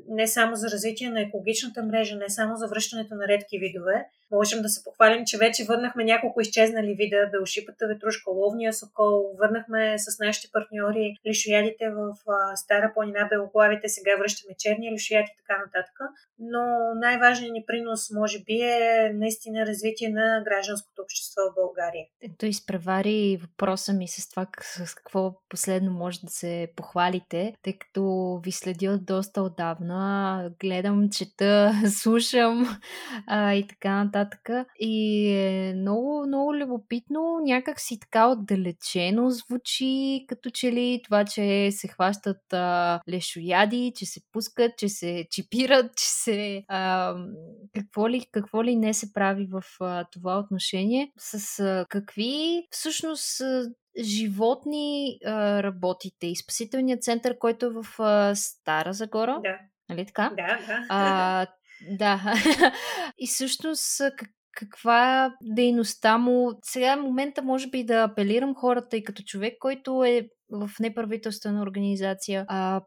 B: не само за развитие на екологичната мрежа, не само за връщането на редки видове. Можем да се похвалим, че вече върнахме няколко изчезнали вида, белшипата, ветрушка, ловния сокол, върнахме с нашите партньори лишоядите в Стара планина, белоглавите, сега връщаме черния лишояд и така нататък. Но най-важният ни принос, може би, е наистина развитие на гражданското общество в България.
A: Ето изпревари въпроса ми с това с какво последно може да се похвалите, тъй като ви следя доста отдавна, гледам, чета, слушам а, и така нататък. И е много, много любопитно, някак си така отдалечено звучи, като че ли това, че се хващат а, лешояди, че се пускат, че се чипират, че се... А, какво, ли, какво ли не се прави в а, това отношение? С а, какви всъщност животни а, работите? И спасителният център, който е в а, Стара Загора?
B: Да.
A: Нали така?
B: Да, да.
A: А, да. и всъщност как, каква е дейността му. Сега е момента може би да апелирам хората и като човек, който е в неправителствена организация. А,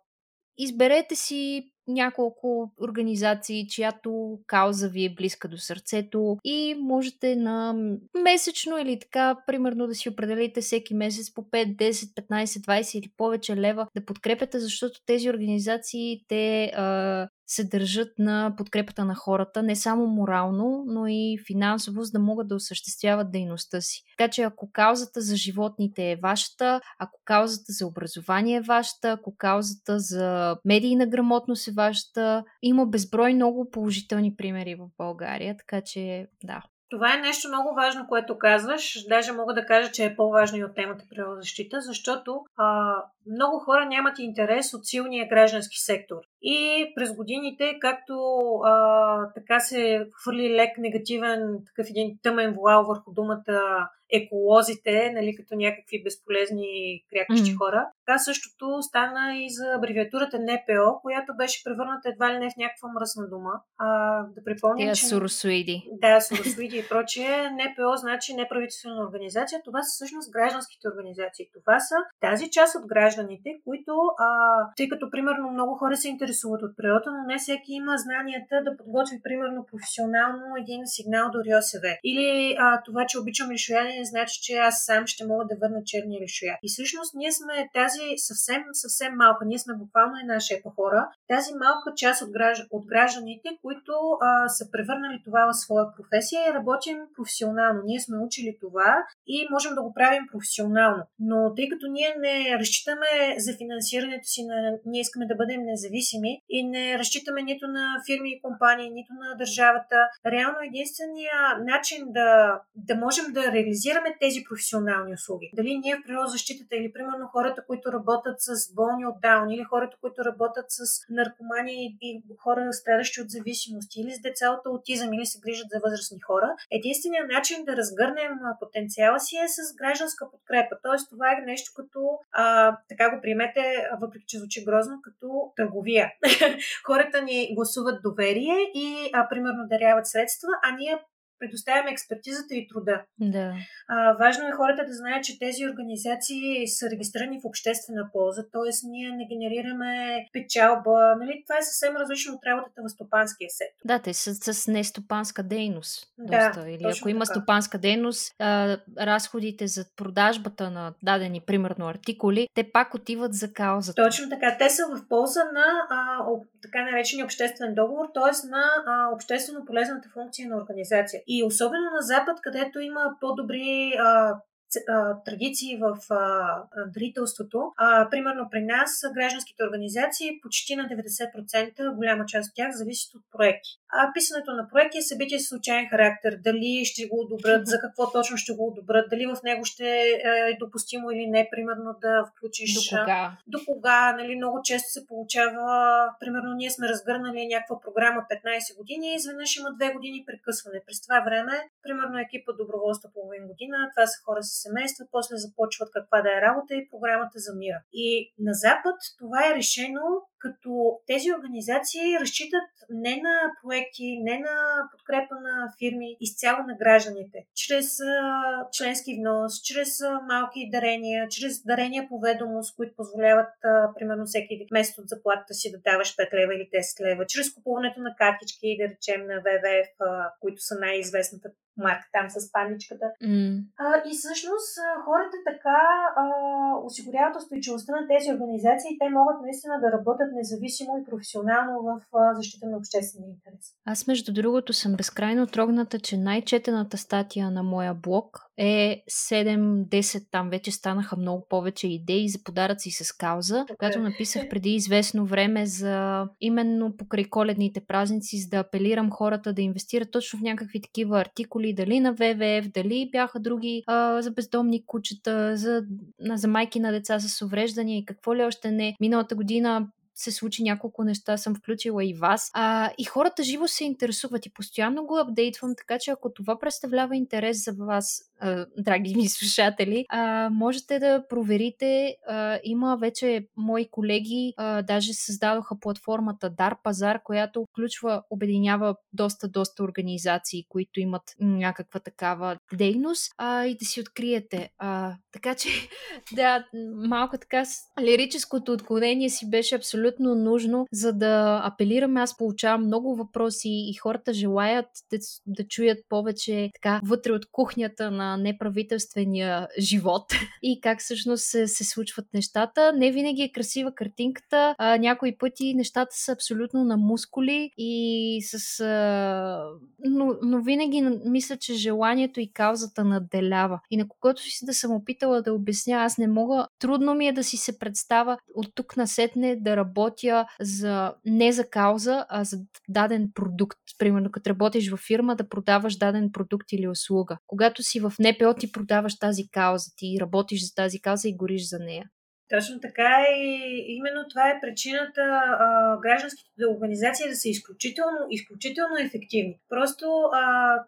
A: изберете си няколко организации, чиято кауза ви е близка до сърцето и можете на месечно или така, примерно да си определите всеки месец по 5, 10, 15, 20 или повече лева да подкрепяте, защото тези организации те а, се държат на подкрепата на хората, не само морално, но и финансово, за да могат да осъществяват дейността си. Така че ако каузата за животните е вашата, ако каузата за образование е вашата, ако каузата за медийна грамотност е вашата, има безброй много положителни примери в България, така че да,
B: това е нещо много важно, което казваш. Даже мога да кажа, че е по-важно и от темата природозащита, защото а, много хора нямат интерес от силния граждански сектор. И през годините, както а, така се хвърли лек негативен, такъв един тъмен вуал върху думата еколозите, нали, като някакви безполезни крякащи mm. хора. Така същото стана и за абревиатурата НПО, която беше превърната едва ли не в някаква мръсна дума. А, да припомня,
A: Тия че... суросуиди.
B: Да, суросуиди и прочие. НПО значи неправителствена организация. Това са всъщност гражданските организации. Това са тази част от гражданите, които, а, тъй като примерно много хора се интересуват от природа, но не всеки има знанията да подготви примерно професионално един сигнал до РИОСВ. Или а, това, че обичам лишояне не значи, че аз сам ще мога да върна черния лишоя. И всъщност ние сме тази съвсем, съвсем малка, ние сме буквално една шепа хора, тази малка част от, гражд... от гражданите, които а, са превърнали това в своя професия и работим професионално. Ние сме учили това и можем да го правим професионално. Но тъй като ние не разчитаме за финансирането си, на... ние искаме да бъдем независими и не разчитаме нито на фирми и компании, нито на държавата, реално единствения начин да, да можем да реализираме тези професионални услуги. Дали ние в природозащитата или примерно хората, които работят с болни от даун, или хората, които работят с наркомани и хора страдащи от зависимости, или с деца от аутизъм, или се грижат за възрастни хора, единственият начин да разгърнем потенциала си е с гражданска подкрепа. Тоест, това е нещо като, а, така го приемете, въпреки че звучи грозно, като търговия. Хората ни гласуват доверие и, а, примерно, даряват средства, а ние предоставяме експертизата и труда.
A: Да.
B: А, важно е хората да знаят, че тези организации са регистрирани в обществена полза, т.е. ние не генерираме печалба. Нали? Това е съвсем различно от работата в стопанския сектор.
A: Да, те са с нестопанска дейност. Да, доста. Или ако има така. стопанска дейност, а, разходите за продажбата на дадени, примерно, артикули, те пак отиват за каузата.
B: Точно така. Те са в полза на а, така наречения обществен договор, т.е. на а, обществено полезната функция на организация. И особено на Запад, където има по-добри а, традиции в дарителството. Примерно при нас гражданските организации почти на 90%, голяма част от тях зависят от проекти. А писането на проекти е събитие с случайен характер. Дали ще го одобрят, за какво точно ще го одобрят, дали в него ще е допустимо или не, примерно да включиш...
A: До кога?
B: До кога, нали, много често се получава, примерно ние сме разгърнали някаква програма 15 години и изведнъж има 2 години прекъсване. През това време, примерно екипа доброволства половин година, това са хора с семейства, после започват каква да е работа и програмата замира. И на Запад това е решено като тези организации разчитат не на проекти, не на подкрепа на фирми, изцяло на гражданите. Чрез а, членски внос, чрез а, малки дарения, чрез дарения по ведомост, които позволяват, а, примерно, всеки месец от заплатата си да даваш 5 лева или 10 лева, чрез купуването на картички, да речем на ВВФ, а, които са най-известната марка там с паничката.
A: Mm.
B: А, и всъщност хората така а, осигуряват устойчивостта на тези организации и те могат наистина да работят независимо и професионално в защита на обществения интерес.
A: Аз, между другото, съм безкрайно трогната, че най-четената статия на моя блог е 7-10, там вече станаха много повече идеи за подаръци с кауза, okay. която написах преди известно време за именно покрай коледните празници, за да апелирам хората да инвестират точно в някакви такива артикули, дали на ВВФ, дали бяха други а, за бездомни кучета, за, за майки на деца с увреждания и какво ли още не. Миналата година се случи няколко неща, съм включила и вас. А, и хората живо се интересуват и постоянно го апдейтвам, така че ако това представлява интерес за вас, а, драги ми слушатели, а, можете да проверите. А, има вече мои колеги, а, даже създадоха платформата Дар Пазар, която включва, обединява доста, доста организации, които имат някаква такава дейност а, и да си откриете. А, така че, да, малко така лирическото отклонение си беше абсолютно абсолютно нужно, за да апелираме. Аз получавам много въпроси и хората желаят да, да чуят повече така вътре от кухнята на неправителствения живот и как всъщност се, се случват нещата. Не винаги е красива картинката, а, някои пъти нещата са абсолютно на мускули и с... А, но, но винаги мисля, че желанието и каузата наделява. И на когото си да съм опитала да обясня, аз не мога, трудно ми е да си се представя от тук насетне да работя за, не за кауза, а за даден продукт. Примерно, като работиш във фирма, да продаваш даден продукт или услуга. Когато си в НПО, ти продаваш тази кауза, ти работиш за тази кауза и гориш за нея.
B: Точно така и именно това е причината а, гражданските организации да са изключително, изключително ефективни. Просто а,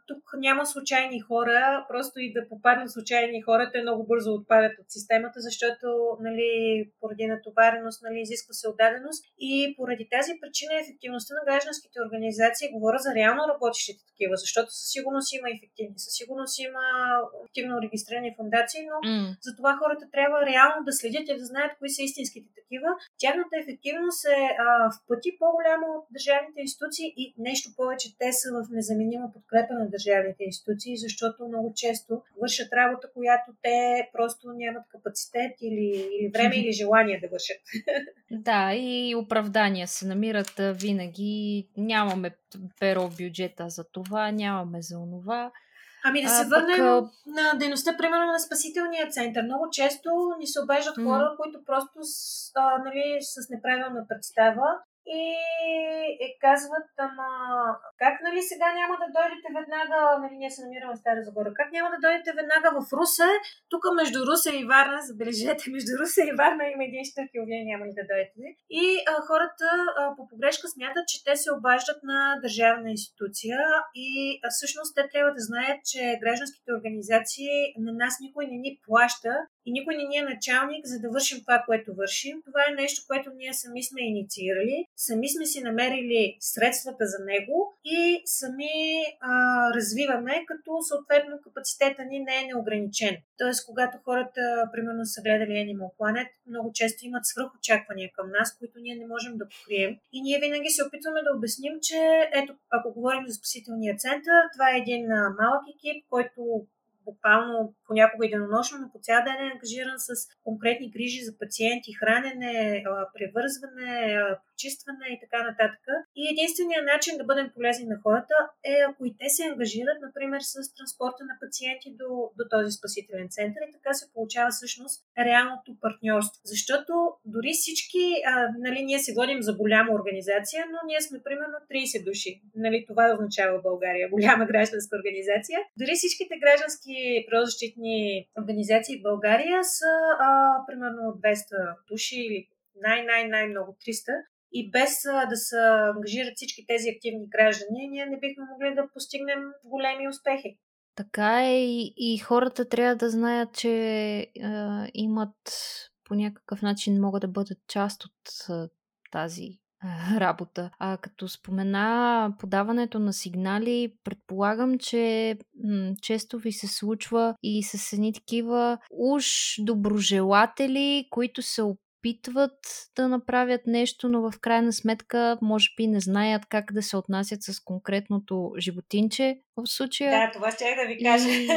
B: тук няма случайни хора, просто и да попаднат случайни хора, те много бързо отпадат от системата, защото нали, поради натовареност нали, изисква се отдаденост и поради тази причина ефективността на гражданските организации, говоря за реално работещите такива, защото със сигурност има ефективни, със сигурност има активно регистрирани фундации, но mm. за това хората трябва реално да следят и да знаят кои са истинските такива. Тяхната ефективност е а, в пъти по-голяма от държавните институции и нещо повече те са в незаменима подкрепа на държавните институции, защото много често вършат работа, която те просто нямат капацитет или, или време или желание да вършат.
A: Да, и оправдания се намират винаги. Нямаме перо в бюджета за това, нямаме за онова.
B: Ами да се а, върнем пък... на дейността, примерно на спасителния център. Много често ни се обеждат mm. хора, които просто с, а, нали, с неправилна представа и казват, ама как нали сега няма да дойдете веднага, нали ние се намираме в Стара Загора, как няма да дойдете веднага в Русе, тук между Русе и Варна, забележете, между Русе и Варна има един штъркил, вие няма ли да дойдете. И а, хората а, по погрешка смятат, че те се обаждат на държавна институция и а, всъщност те трябва да знаят, че гражданските организации на нас никой не ни плаща и никой не ни е началник, за да вършим това, което вършим. Това е нещо, което ние сами сме инициирали, сами сме си намерили средствата за него и сами а, развиваме, като съответно капацитета ни не е неограничен. Тоест, когато хората, примерно, са гледали Animal Planet, много често имат свръхочаквания към нас, които ние не можем да покрием. И ние винаги се опитваме да обясним, че ето, ако говорим за спасителния център, това е един малък екип, който буквално понякога и но по цял ден е ангажиран с конкретни грижи за пациенти, хранене, превързване, почистване и така нататък. И единственият начин да бъдем полезни на хората е ако и те се ангажират, например, с транспорта на пациенти до, до този спасителен център и така се получава всъщност реалното партньорство. Защото дори всички, а, нали, ние се водим за голяма организация, но ние сме примерно 30 души. Нали, това означава България голяма гражданска организация. Дори всичките граждански природозащитни организации в България са а, примерно 200 души или най-най-най-много 300. И без да се ангажират всички тези активни граждани, ние не бихме могли да постигнем големи успехи.
A: Така е и, и хората трябва да знаят, че а, имат по някакъв начин могат да бъдат част от а, тази работа. А като спомена подаването на сигнали, предполагам, че м- често ви се случва и с едни такива уж доброжелатели, които се опитват да направят нещо, но в крайна сметка може би не знаят как да се отнасят с конкретното животинче в случая.
B: Да, това ще да ви кажа. И...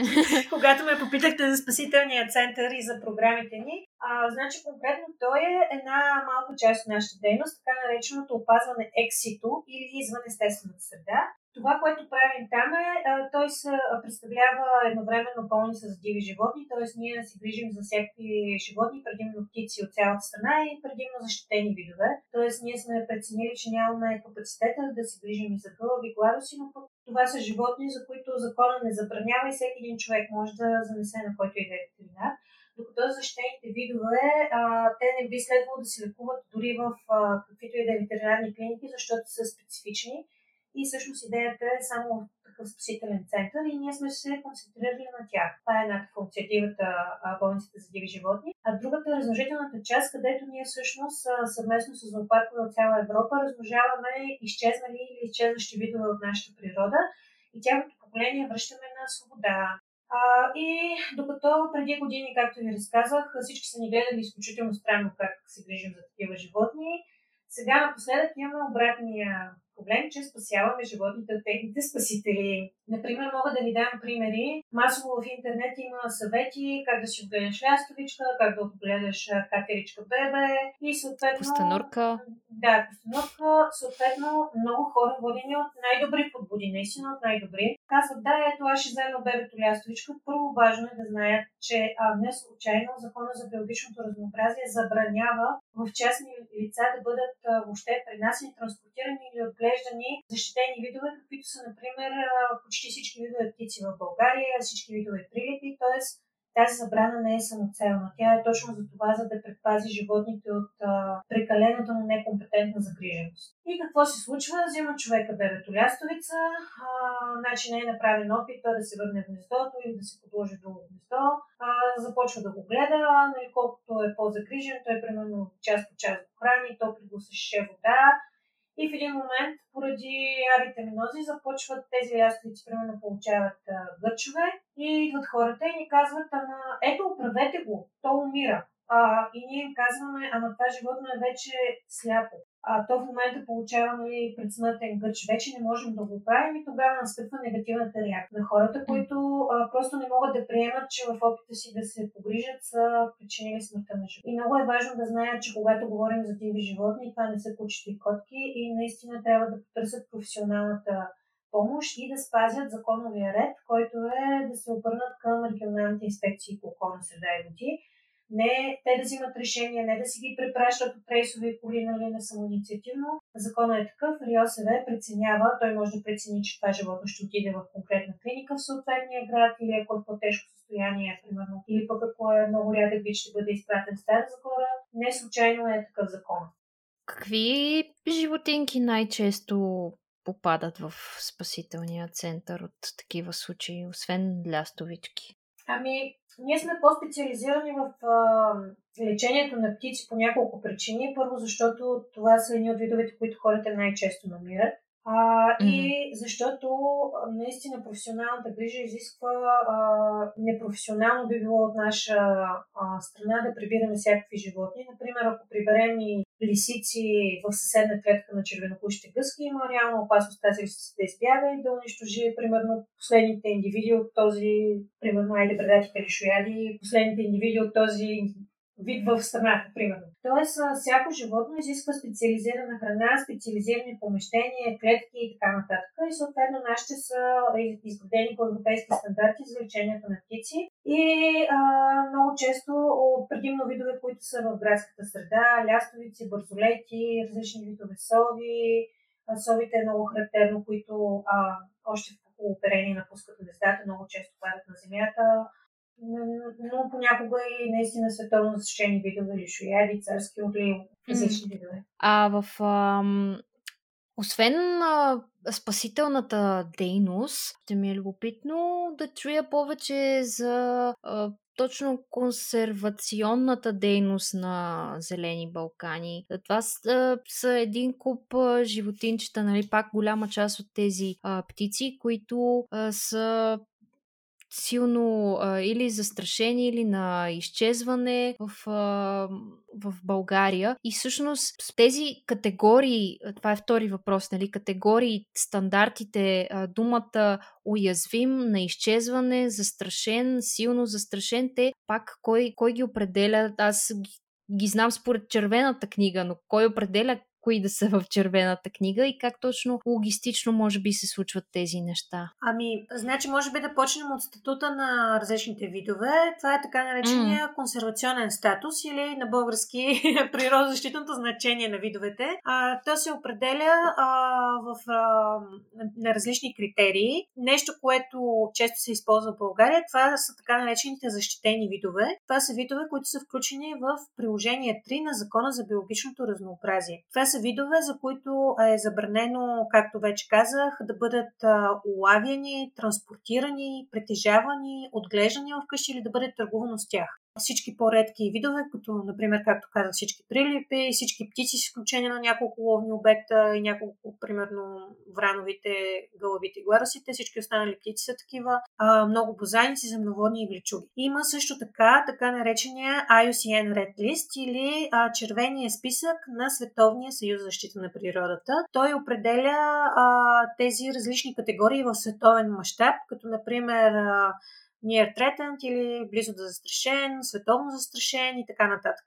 B: Когато ме попитахте за спасителния център и за програмите ни, а, значи конкретно той е една малка част от нашата дейност, така нареченото опазване ексито или извън естествената среда. Това, което правим там е, той се представлява едновременно пълни с диви животни, т.е. ние си грижим за всякакви животни, предимно птици от цялата страна и предимно защитени видове. Т.е. ние сме преценили, че нямаме капацитета да се грижим и за гълъби, гладоси, но това са животни, за които закона не забранява и всеки един човек може да занесе на който и да е ветеринар. Докато защитените видове, а, те не би следвало да се лекуват дори в а, каквито и да е ветеринарни клиники, защото са специфични и всъщност идеята е само в такъв спасителен център и ние сме се концентрирали на тях. Това е едната функция, дивата болницата за диви животни. А другата размножителната част, където ние всъщност съвместно с зоопаркове от цяла Европа размножаваме изчезнали или изчезващи видове от нашата природа и тяхното поколение връщаме на свобода, А, и докато преди години, както ви разказах, всички са ни гледали изключително странно как се грижим за такива животни, сега напоследък имаме обратния проблем, че спасяваме животните от техните спасители. Например, мога да ви дам примери. Масово в интернет има съвети как да си отгледаш лястовичка, как да отгледаш катеричка бебе и съответно...
A: Пустенурка.
B: Да, пустенурка. Съответно, много хора водени от най-добри подбуди, наистина от най-добри. Казват, да, ето аз ще взема бебето лястовичка. Първо важно е да знаят, че а, не случайно закона за биологичното разнообразие забранява в частни лица да бъдат а, въобще пренасени, транспортирани или отгледани отглеждани защитени видове, каквито са, например, почти всички видове птици в България, всички видове прилепи, т.е. тази забрана не е самоцелна. Тя е точно за това, за да предпази животните от а, прекалената му некомпетентна загриженост. И какво се случва? Взима човека бебето лястовица, значи не е направен опит той да се върне в гнездото или да се подложи в друго гнездо, започва да го гледа, нали, колкото е по-загрижен, той примерно час по час го храни, топли го с вода, и в един момент, поради авитаминози, започват тези лястовици, примерно, получават а, гърчове и идват хората и ни казват, ама ето, оправете го, то умира. А, и ние им казваме, ама това животно е вече сляпо а, то в момента получава нали, предсмъртен гърч. Вече не можем да го правим и тогава настъпва негативната реакция на хората, които а, просто не могат да приемат, че в опита си да се погрижат са причинили смъртта на живота. И много е важно да знаят, че когато говорим за диви животни, това не са кучета и котки и наистина трябва да потърсят професионалната помощ и да спазят законовия ред, който е да се обърнат към регионалните инспекции по околна среда и води, не те да взимат решения, не да си ги препращат от рейсови коли, нали, не самоинициативно. Законът е такъв, РИОСВ преценява, той може да прецени, че това животно ще отиде в конкретна клиника в съответния град или ако е в по-тежко състояние, примерно, или пък ако е много рядък вид, ще бъде изпратен в Стара Загора. Не случайно е такъв закон.
A: Какви животинки най-често попадат в спасителния център от такива случаи, освен лястовички?
B: Ами, ние сме по-специализирани в а, лечението на птици по няколко причини. Първо, защото това са едни от видовете, които хората най-често намират. А, mm-hmm. И защото наистина професионалната грижа изисква а, непрофесионално би било от наша а, страна да прибираме всякакви животни. Например, ако приберем и лисици в съседна клетка на червенокущите гъски, има реална опасност тази лисица да избяга и да унищожи, примерно, последните индивиди от този, примерно, айде предатите лишояди, последните индивиди от този вид в страната, примерно. Тоест, всяко животно изисква специализирана храна, специализирани помещения, клетки и така нататък. И съответно нашите са изградени по европейски стандарти за лечението на птици. И а, много често предимно видове, които са в градската среда, лястовици, бързолети, различни видове сови. Совите е много характерно, които а, още в оперение напускат гнездата, много често падат на земята но понякога и наистина световно защитени видове или шояди, царски орли, различни видове.
A: А в ам, освен а, спасителната дейност, ще ми е любопитно да чуя повече за а, точно консервационната дейност на Зелени Балкани. Това са, са един куп животинчета, нали, пак голяма част от тези а, птици, които а, са силно а, или застрашени, или на изчезване в, а, в България. И всъщност тези категории, това е втори въпрос, нали, категории, стандартите, а, думата уязвим, на изчезване, застрашен, силно застрашен, те пак кой, кой ги определя? Аз ги, ги знам според червената книга, но кой определя кои да са в червената книга и как точно логистично може би се случват тези неща?
B: Ами, значи може би да почнем от статута на различните видове. Това е така наречения mm. консервационен статус или на български природозащитното значение на видовете. А, то се определя а, в, а, на различни критерии. Нещо, което често се използва в България, това са така наречените защитени видове. Това са видове, които са включени в приложение 3 на Закона за биологичното разнообразие. Това са видове, за които е забранено, както вече казах, да бъдат улавяни, транспортирани, притежавани, отглеждани вкъщи или да бъде търгувано с тях. Всички по-редки видове, като, например, както казах, всички прилипи, всички птици, с изключение на няколко ловни обекта и няколко, примерно, врановите, гълъбите и гларасите, всички останали птици са такива, а, много бозайници, земноводни и влечуги. Има също така така наречения IUCN Red List или а, червения списък на Световния съюз за защита на природата. Той определя а, тези различни категории в световен мащаб, като например а, near threatened или близо до застрашен, световно застрашен и така нататък.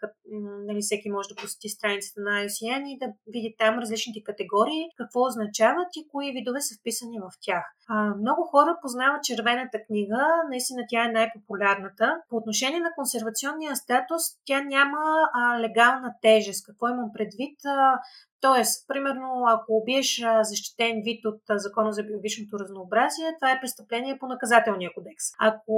B: Нали, всеки може да посети страницата на IUCN и да види там различните категории, какво означават и кои видове са вписани в тях. А, много хора познават червената книга, наистина тя е най-популярната. По отношение на консервационния статус, тя няма а, легална тежест. Какво имам предвид? А, Тоест, примерно, ако убиеш защитен вид от Закона за биологичното разнообразие, това е престъпление по наказателния кодекс. Ако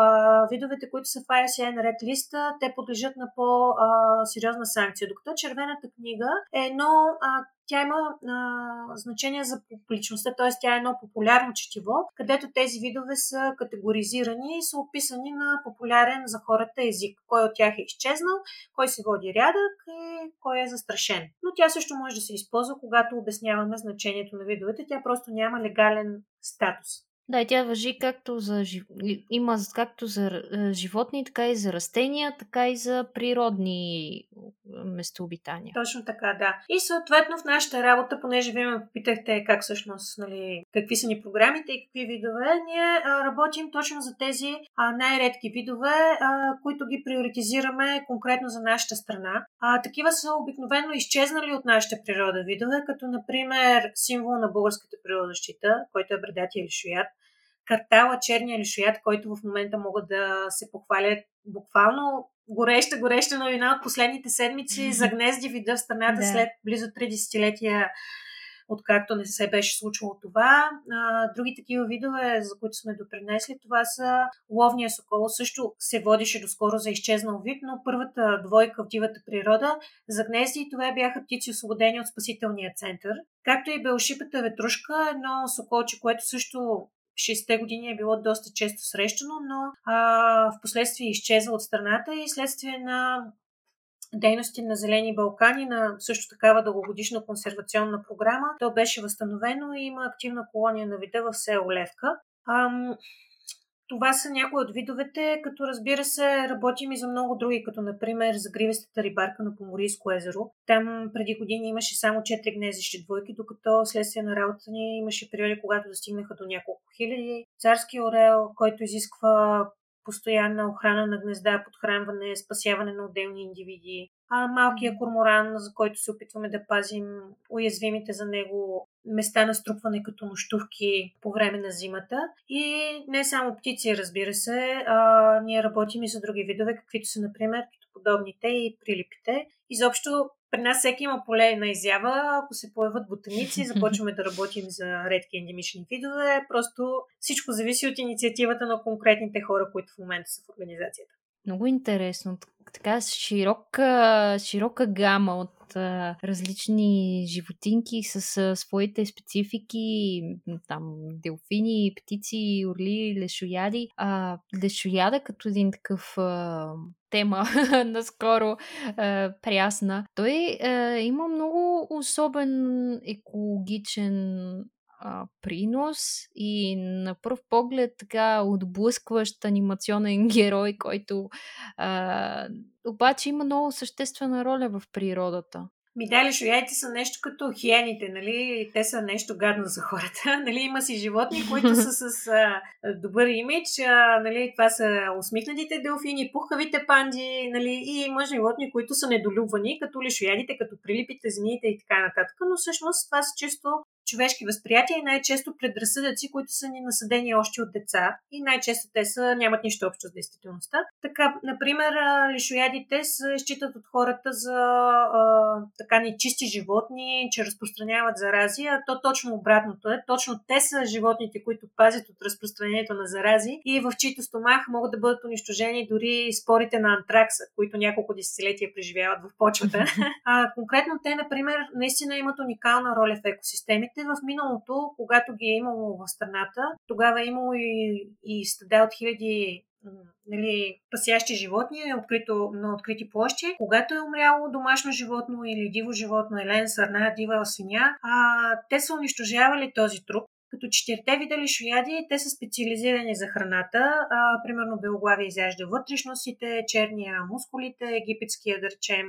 B: а, видовете, които са в IUCN ред листа, те подлежат на по-сериозна санкция. Докато червената книга е едно а, тя има а, значение за публичността, т.е. тя е едно популярно четиво, където тези видове са категоризирани и са описани на популярен за хората език. Кой от тях е изчезнал, кой се води рядък и кой е застрашен. Но тя също може да се използва, когато обясняваме значението на видовете. Тя просто няма легален статус.
A: Да, и тя въжи както за има както за животни, така и за растения, така и за природни местообитания.
B: Точно така, да. И съответно в нашата работа, понеже вие ме попитахте как всъщност, нали, какви са ни програмите и какви видове, ние а, работим точно за тези най-редки видове, които ги приоритизираме конкретно за нашата страна. А, такива са обикновено изчезнали от нашата природа видове, като например символ на българската природозащита, който е бредатия или шоят, картала черния лишоят, който в момента могат да се похвалят буквално гореща, гореща новина от последните седмици за гнезди вида в страната да. след близо 3 десетилетия откакто не се беше случило това. А, други такива видове, за които сме допринесли, това са ловния сокол. Също се водеше доскоро за изчезнал вид, но първата двойка в дивата природа за гнезди и това бяха птици освободени от спасителния център. Както и белшипата ветрушка, едно соколче, което също 60-те години е било доста често срещано, но а, в последствие изчезва от страната и следствие на дейности на Зелени Балкани на също такава дългогодишна консервационна програма. То беше възстановено и има активна колония на вида в село Левка. Ам, това са някои от видовете, като разбира се работим и за много други, като например за гривестата рибарка на Поморийско езеро. Там преди години имаше само 4 гнезещи двойки, докато следствие на работа ни имаше периоди, когато достигнаха до няколко хиляди. Царски орел, който изисква постоянна охрана на гнезда, подхранване, спасяване на отделни индивиди. А малкия корморан, за който се опитваме да пазим уязвимите за него места на струпване като нощувки по време на зимата. И не само птици, разбира се, а, ние работим и за други видове, каквито са, например, подобните и прилипите. Изобщо при нас всеки има поле на изява. Ако се появят ботаници, започваме да работим за редки ендемични видове. Просто всичко зависи от инициативата на конкретните хора, които в момента са в организацията.
A: Много интересно. Така широка, широка гама от различни животинки с своите специфики, там делфини, птици, орли, лешояди. А, лешояда като един такъв а, тема наскоро а, прясна. Той а, има много особен екологичен а, принос и на пръв поглед така отблъскващ анимационен герой, който а, обаче има много съществена роля в природата.
B: Ми дали шояйте са нещо като хиените, нали? Те са нещо гадно за хората. нали? Има си животни, които са с а, добър имидж. А, нали? Това са усмихнатите делфини, пухавите панди, нали? И има животни, които са недолюбвани, като лишоядите, като прилипите, змиите и така нататък. Но всъщност това са чисто човешки възприятия и най-често предразсъдъци, които са ни насъдени още от деца и най-често те са, нямат нищо общо с действителността. Така, например, лишоядите се считат от хората за а, така нечисти животни, че разпространяват зарази, а то точно обратното е. Точно те са животните, които пазят от разпространението на зарази и в чието стомах могат да бъдат унищожени дори спорите на антракса, които няколко десетилетия преживяват в почвата. А, конкретно те, например, наистина имат уникална роля в екосистемите те в миналото, когато ги е имало в страната, тогава е имало и, и стада от хиляди нали, пасящи животни открито, на открити площи. Когато е умряло домашно животно или диво животно, елен, сърна, дива свиня, а, те са унищожавали този труп като четирите вида лишояди, те са специализирани за храната. А, примерно белоглави изяжда вътрешностите, черния мускулите, египетския, да речем,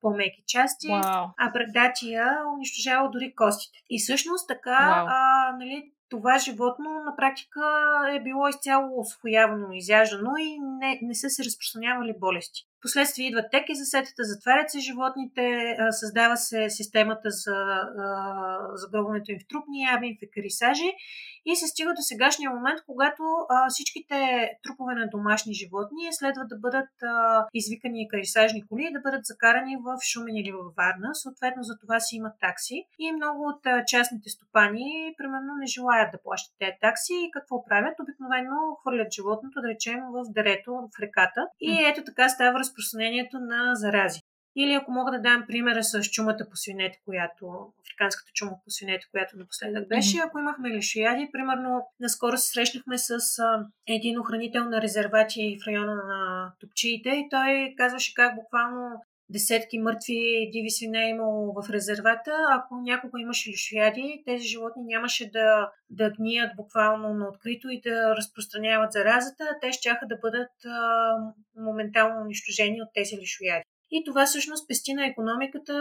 B: по-меки части,
A: wow.
B: а брадатия унищожава дори костите. И всъщност така, wow. а, нали, това животно на практика е било изцяло освоявано, изяждано и не, не са се разпространявали болести. Последствие идват теки за сетата, затварят се животните, създава се системата за загробването им в трупни ями, в екарисажи и се стига до сегашния момент, когато а, всичките трупове на домашни животни следва да бъдат а, извикани екарисажни коли и да бъдат закарани в Шумен или в Варна. Съответно за това си имат такси и много от а, частните стопани примерно не желаят да плащат тези такси и какво правят? Обикновено хвърлят животното, да речем, в дерето, в реката и ето така става разпространението на зарази. Или ако мога да дам примера с чумата по свинете, която, африканската чума по свинете, която напоследък беше, mm-hmm. ако имахме лишояди, примерно наскоро се срещнахме с а, един охранител на резервати в района на топчиите и той казваше как буквално десетки мъртви диви свине е имало в резервата. Ако някога имаше лишояди, тези животни нямаше да, да гният буквално на открито и да разпространяват заразата. Те ще да бъдат а, моментално унищожени от тези лишояди. И това всъщност пести на економиката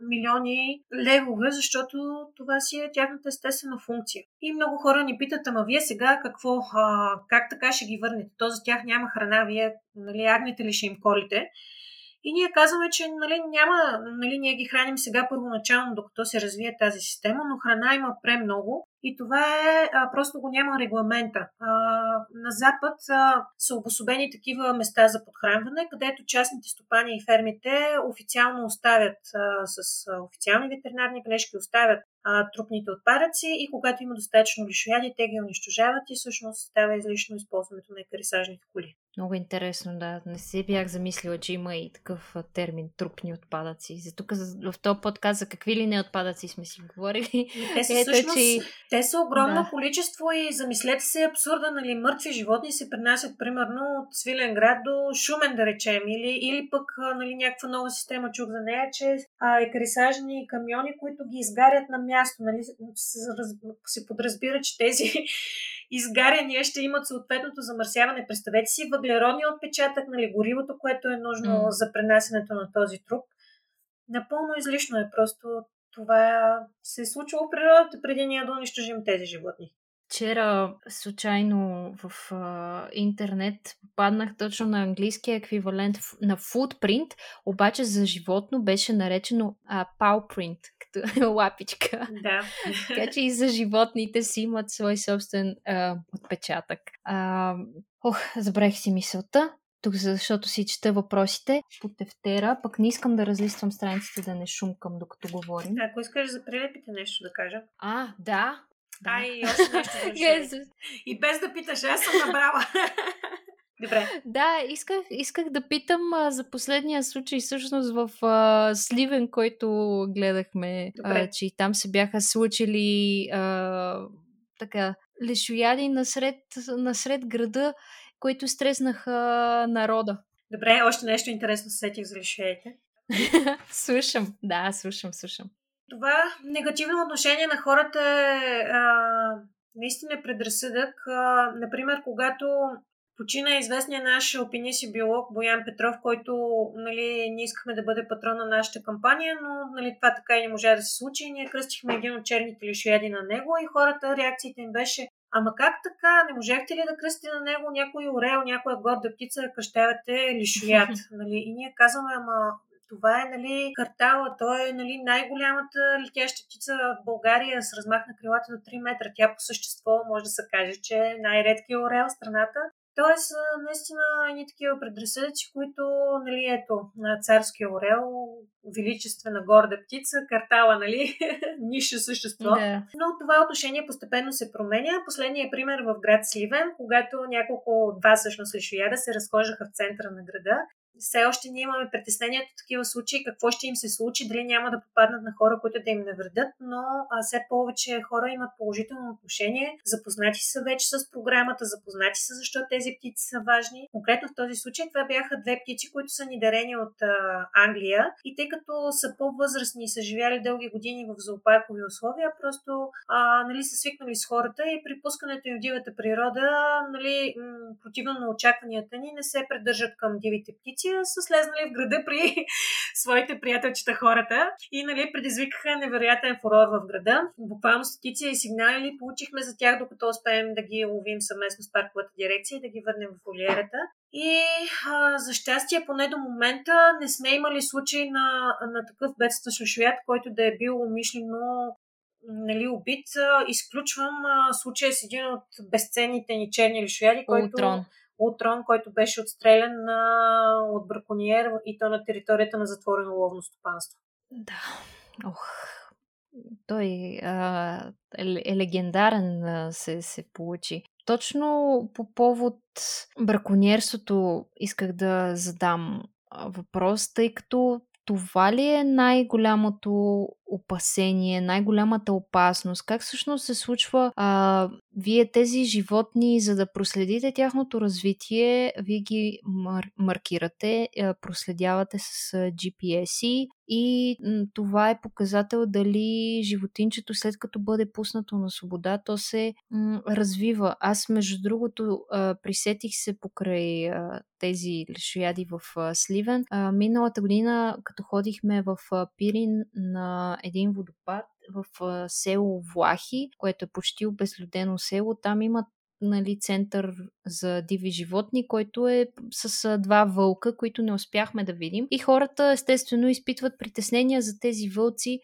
B: милиони левове, защото това си е тяхната естествена функция. И много хора ни питат, ама вие сега какво, а, как така ще ги върнете? То за тях няма храна, вие нали, агнете ли ще им колите? И ние казваме, че нали, няма, нали, ние ги храним сега първоначално, докато се развие тази система, но храна има премного и това е, а, просто го няма регламента. А, на Запад а, са обособени такива места за подхранване, където частните стопани и фермите официално оставят а, с официални ветеринарни бележки, оставят а, трупните отпадъци и когато има достатъчно лишояди, те ги унищожават и всъщност става излишно използването на екарисажните коли.
A: Много интересно, да. Не се бях замислила, че има и такъв термин трупни отпадъци. За тук в този подкаст за какви ли не отпадъци сме си говорили.
B: Те са, Ето, всъщност, че... те са огромно да. количество и замислете се абсурда, нали, мъртви животни се принасят примерно от Свилен град до Шумен, да речем, или, или пък нали, някаква нова система чух за нея, че а, екарисажни камиони, които ги изгарят на място. Нали, се, се подразбира, че тези изгаряния ще имат съответното замърсяване. Представете си въглеродния отпечатък, нали, горивото, което е нужно mm. за пренасенето на този труп. Напълно излишно е. Просто това се е случило в природата преди ние да унищожим тези животни.
A: Вчера случайно в а, интернет попаднах точно на английския еквивалент на footprint, обаче за животно беше наречено а, paw print, като лапичка.
B: Да.
A: така че и за животните си имат свой собствен а, отпечатък. А, ох, забравих си мисълта. Тук, защото си чета въпросите по тефтера, пък не искам да разлиствам страниците да не шумкам докато говорим.
B: Ако искаш за прилепите нещо да кажа.
A: А, да.
B: Да. Ай, още нещо. и без да питаш, аз съм набрала. Добре.
A: Да, исках, исках да питам а, за последния случай, всъщност в а, Сливен, който гледахме, а, че и там се бяха случили а, така лешояди насред, насред града, които стреснаха народа.
B: Добре, още нещо интересно се сетих за лешоядите.
A: слушам, да, слушам, слушам.
B: Това негативно отношение на хората е а, наистина предразсъдък. А, например, когато Почина известния наш алпинист и биолог Боян Петров, който нали, ние искахме да бъде патрон на нашата кампания, но нали, това така и не можа да се случи. Ние кръстихме един от черните лишояди на него и хората, реакцията им беше Ама как така? Не можехте ли да кръстите на него някой орел, някоя горда птица, да кръщавате лишояд? нали? И ние казваме, ама това е нали, картала, той е нали, най-голямата летяща птица в България с размах на крилата до 3 метра. Тя по същество може да се каже, че е най-редкият орел в страната. Тоест, наистина, едни такива предразсъдъци, които, нали, ето, на царския орел, величествена горда птица, картала, нали, нише същество. Да. Но това отношение постепенно се променя. Последният пример в град Сливен, когато няколко, два всъщност лишояда се разхождаха в центъра на града все още ние имаме притеснението от такива случаи, какво ще им се случи, дали няма да попаднат на хора, които да им навредят, но а, все повече хора имат положително отношение, запознати са вече с програмата, запознати са защо тези птици са важни. Конкретно в този случай това бяха две птици, които са ни дарени от а, Англия и тъй като са по-възрастни и са живяли дълги години в зоопаркови условия, просто а, нали, са свикнали с хората и при пускането им в дивата природа, нали, м- противно на очакванията ни, не се придържат към дивите птици, са слезнали в града при своите приятелчета хората и нали, предизвикаха невероятен фурор в града. Буквално стотици и сигнали получихме за тях, докато успеем да ги ловим съвместно с парковата дирекция и да ги върнем в фолиерата. И а, за щастие, поне до момента, не сме имали случай на, на такъв бедстващ шушоят, който да е бил умишлено нали, убит. Изключвам а, случая с един от безценните ни черни лишояди, който...
A: Ултрон.
B: Утрон, който беше отстрелян на, от браконьер и то на територията на затворено ловно стопанство.
A: Да. Ох. Той а, е, е легендарен а, се, се получи. Точно по повод браконьерството исках да задам въпрос, тъй като това ли е най-голямото опасение, най-голямата опасност? Как всъщност се случва а, вие тези животни, за да проследите тяхното развитие, вие ги мар- маркирате, а, проследявате с GPS и това е показател дали животинчето след като бъде пуснато на свобода, то се м- развива. Аз между другото а, присетих се покрай а, тези лешояди в а, Сливен. А, миналата година, като ходихме в а, Пирин на един водопад в село Влахи, което е почти обезлюдено село, там имат нали, център за диви животни, който е с два вълка, които не успяхме да видим. И хората, естествено, изпитват притеснения за тези вълци,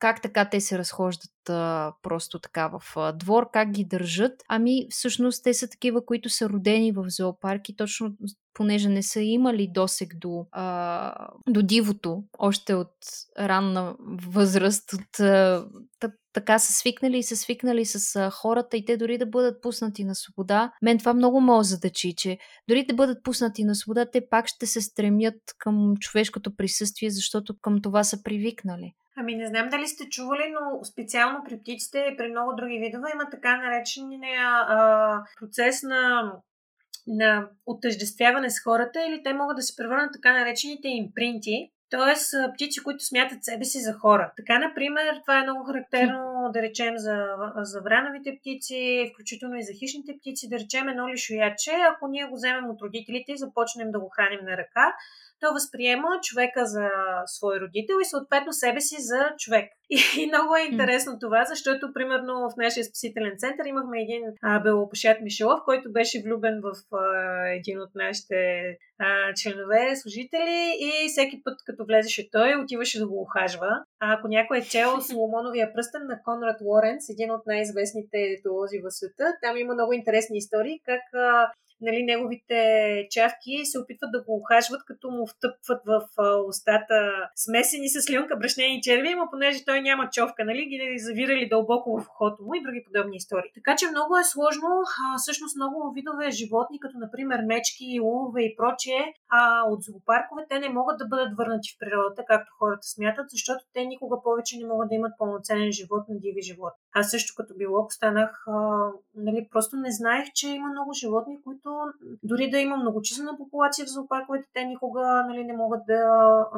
A: как така те се разхождат а, просто така в а, двор, как ги държат. Ами всъщност те са такива, които са родени в зоопарки, точно понеже не са имали досек до, а, до дивото, още от ранна възраст, от, а, така са свикнали и са свикнали с а, хората и те дори да бъдат пуснати на свобода. Мен това много ме задачи, че дори да бъдат пуснати на свобода, те пак ще се стремят към човешкото присъствие, защото към това са привикнали.
B: Ами не знам дали сте чували, но специално при птиците и при много други видове има така наречения а, процес на на отъждествяване с хората или те могат да се превърнат така наречените импринти, т.е. птици, които смятат себе си за хора. Така, например, това е много характерно, да речем, за, за врановите птици, включително и за хищните птици, да речем едно лишояче, ако ние го вземем от родителите и започнем да го храним на ръка, то възприема човека за свой родител и съответно себе си за човек. И, много е интересно mm. това, защото примерно в нашия спасителен център имахме един белопашат Мишелов, който беше влюбен в а, един от нашите а, членове, служители и всеки път, като влезеше той, отиваше да го ухажва. Ако някой е чел Соломоновия пръстен на Конрад Лоренс, един от най-известните етолози в света, там има много интересни истории, как а, нали, неговите чавки се опитват да го ухажват, като му втъпват в устата смесени с слюнка, брашнени черви, но понеже той няма човка, нали, ги завирали дълбоко в ухото му и други подобни истории. Така че много е сложно, а, всъщност много видове животни, като например мечки, улове и прочие, а от зоопаркове те не могат да бъдат върнати в природата, както хората смятат, защото те никога повече не могат да имат пълноценен живот на диви живот. Аз също като биолог станах, а, нали, просто не знаех, че има много животни, които дори да има многочислена популация в зоопарковете, те никога нали, не могат да,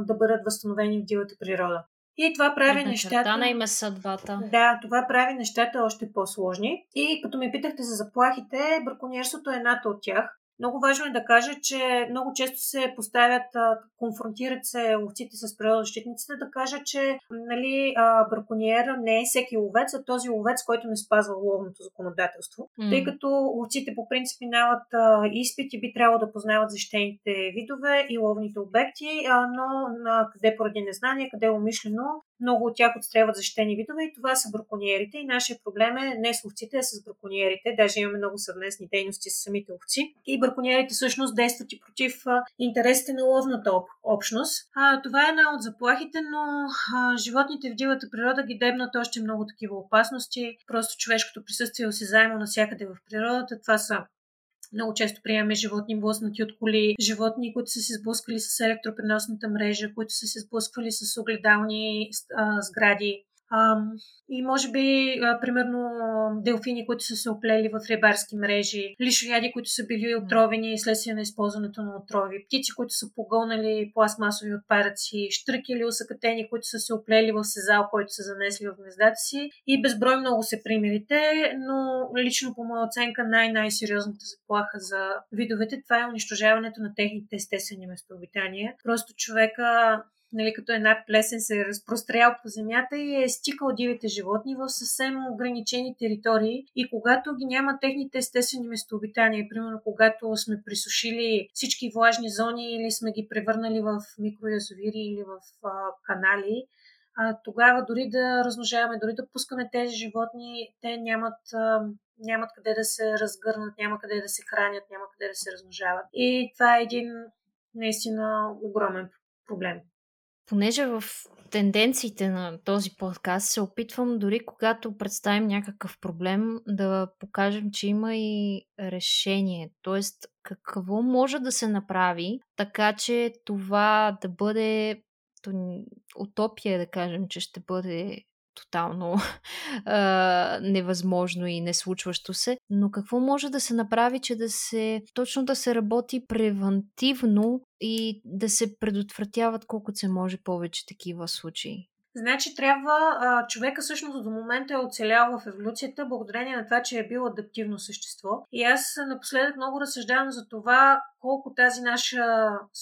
B: да бъдат възстановени в дивата природа. И това прави нещата.
A: Да, има съдбата.
B: Да, това прави нещата още по-сложни. И като ме питахте за заплахите, браконьерството е едната от тях. Много важно е да кажа, че много често се поставят, конфронтират се ловците с природозащитниците, да кажа, че нали, браконьера не е всеки ловец, а този ловец, който не спазва ловното законодателство. Mm. Тъй като ловците по принцип минават изпити, би трябвало да познават защитените видове и ловните обекти, но на къде поради незнание, къде умишлено, много от тях отстрелват защитени видове и това са браконьерите. И нашия проблем е не с ловците, а с браконьерите. Даже имаме много съвместни дейности с самите ловци. И браконьерите всъщност действат и против интересите на ловната об- общност. А, това е една от заплахите, но а, животните в дивата природа ги дебнат още много такива опасности. Просто човешкото присъствие е осезаемо навсякъде в природата. Това са Много често приемаме животни блъснати от коли, животни, които са се сблъскали с електропреносната мрежа, които са се сблъсквали с огледални а, сгради. А, и може би, а, примерно, делфини, които са се оплели в рибарски мрежи, лишояди, които са били отровени следствие на използването на отрови, птици, които са погълнали пластмасови отпадъци, штръки или усъкатени, които са се оплели в сезал, който са занесли в гнездата си. И безброй много се примерите, но лично по моя оценка най-най-сериозната заплаха за видовете това е унищожаването на техните естествени местообитания. Просто човека нали, като една плесен се е разпрострял по земята и е стикал дивите животни в съвсем ограничени територии. И когато ги няма техните естествени местообитания, примерно когато сме присушили всички влажни зони или сме ги превърнали в микроязовири или в а, канали, а, тогава дори да размножаваме, дори да пускаме тези животни, те нямат, а, нямат къде да се разгърнат, няма къде да се хранят, няма къде да се размножават. И това е един наистина огромен проблем
A: понеже в тенденциите на този подкаст се опитвам дори когато представим някакъв проблем да покажем, че има и решение. Тоест, какво може да се направи така, че това да бъде утопия, да кажем, че ще бъде тотално а, невъзможно и неслучващо се. Но какво може да се направи, че да се точно да се работи превентивно и да се предотвратяват колкото се може повече такива случаи?
B: Значи трябва, а, човека всъщност до момента е оцелял в еволюцията, благодарение на това, че е бил адаптивно същество. И аз напоследък много разсъждавам за това колко тази наша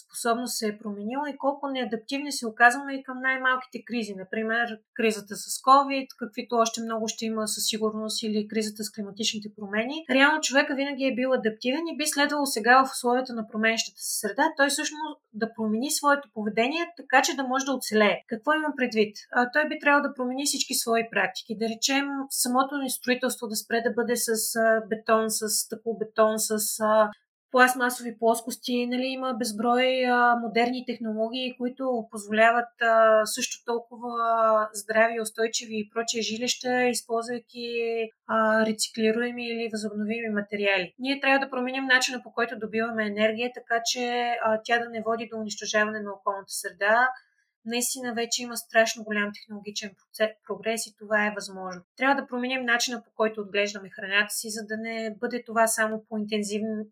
B: способност се е променила и колко неадаптивни се оказваме и към най-малките кризи. Например, кризата с COVID, каквито още много ще има със сигурност, или кризата с климатичните промени. Реално човека винаги е бил адаптивен и би следвало сега в условията на променящата се среда той всъщност да промени своето поведение, така че да може да оцелее. Какво имам предвид? А, той би трябвало да промени всички свои практики. Да речем, самото ни строителство да спре да бъде с а, бетон, с бетон, с а, пластмасови плоскости. Нали, има безброй а, модерни технологии, които позволяват а, също толкова здрави, устойчиви и прочие жилища, използвайки а, рециклируеми или възобновими материали. Ние трябва да променим начина по който добиваме енергия, така че а, тя да не води до унищожаване на околната среда, наистина вече има страшно голям технологичен прогрес и това е възможно. Трябва да променим начина по който отглеждаме храната си, за да не бъде това само по,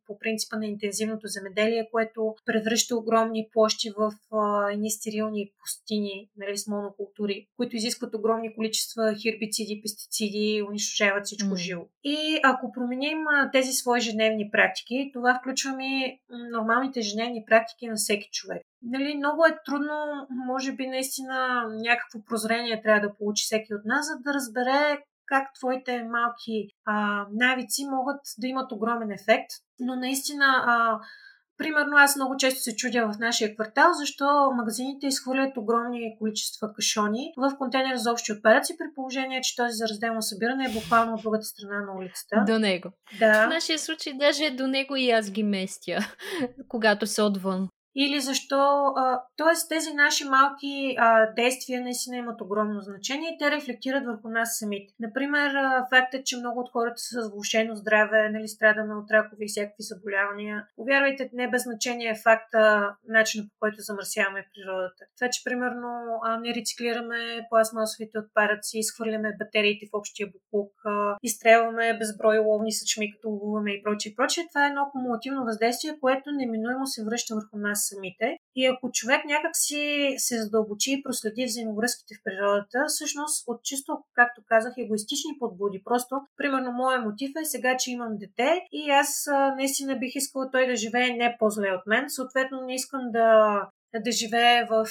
B: по принципа на интензивното земеделие, което превръща огромни площи в а, едни стерилни пустини нали, с монокултури, които изискват огромни количества хербициди, пестициди, унищожават всичко mm. живо. И ако променим а, тези свои ежедневни практики, това включваме нормалните ежедневни практики на всеки човек нали, много е трудно, може би наистина някакво прозрение трябва да получи всеки от нас, за да разбере как твоите малки а, навици могат да имат огромен ефект. Но наистина, а, примерно аз много често се чудя в нашия квартал, защо магазините изхвърлят огромни количества кашони в контейнер за общи отпадъци, при положение, че този за разделно събиране е буквално от другата страна на улицата.
A: До него.
B: Да.
A: В нашия случай даже до него и аз ги местя, когато се отвън
B: или защо. т.е. тези наши малки а, действия наистина имат огромно значение и те рефлектират върху нас самите. Например, а, фактът, че много от хората с влушено здраве, нали, страдаме от ракови и всякакви заболявания. Повярвайте, не без значение е факта, начина по който замърсяваме природата. Това, че примерно а, не рециклираме пластмасовите отпадъци, изхвърляме батериите в общия буклук, а, изстрелваме безброй ловни съчми, като ловуваме и прочие, прочие. Това е едно кумулативно въздействие, което неминуемо се връща върху нас самите. И ако човек някак си се задълбочи и проследи взаимовръзките в природата, всъщност от чисто, както казах, егоистични подбуди. Просто, примерно, моят мотив е сега, че имам дете и аз наистина бих искала той да живее не по-зле от мен. Съответно, не искам да, да живее в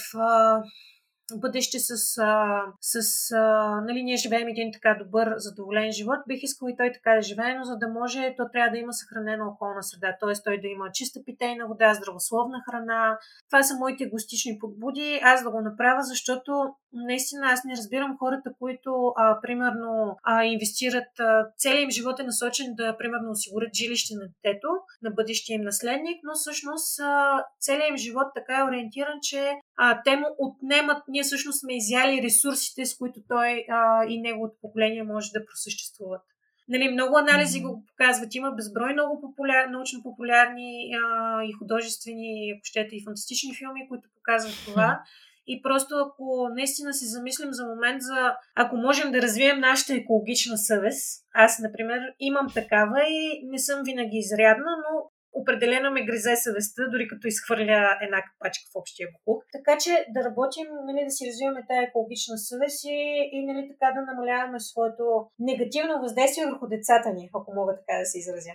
B: бъдеще с, а, с а, нали, ние живеем един така добър, задоволен живот, бих искал и той така да живее, но за да може, то трябва да има съхранена околна среда, т.е. той да има чиста питейна вода, здравословна храна. Това са моите егостични подбуди, аз да го направя, защото наистина аз не разбирам хората, които а, примерно а, инвестират, а, целият им живот е насочен да примерно осигурят жилище на детето, на бъдещия им наследник, но всъщност а, целият им живот така е ориентиран, че а, те му отнемат, ние всъщност сме изяли ресурсите, с които той а, и неговото поколение може да просъществуват. Нали, много анализи го показват. Има безброй много популяр, научно-популярни а, и художествени, ако щете, и фантастични филми, които показват това. И просто ако наистина си замислим за момент за ако можем да развием нашата екологична съвест, аз, например, имам такава и не съм винаги изрядна, но определено ме гризе съвестта, дори като изхвърля една капачка в общия буклук. Така че да работим, нали, да си развиваме тая екологична съвест и, и нали, така да намаляваме своето негативно въздействие върху децата ни, ако мога така да се изразя.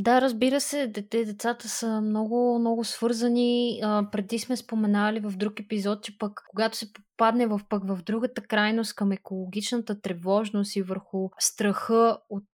A: Да, разбира се, дете, децата са много, много свързани. А, преди сме споменали в друг епизод, че пък когато се попадне в, пък в другата крайност към екологичната тревожност и върху страха от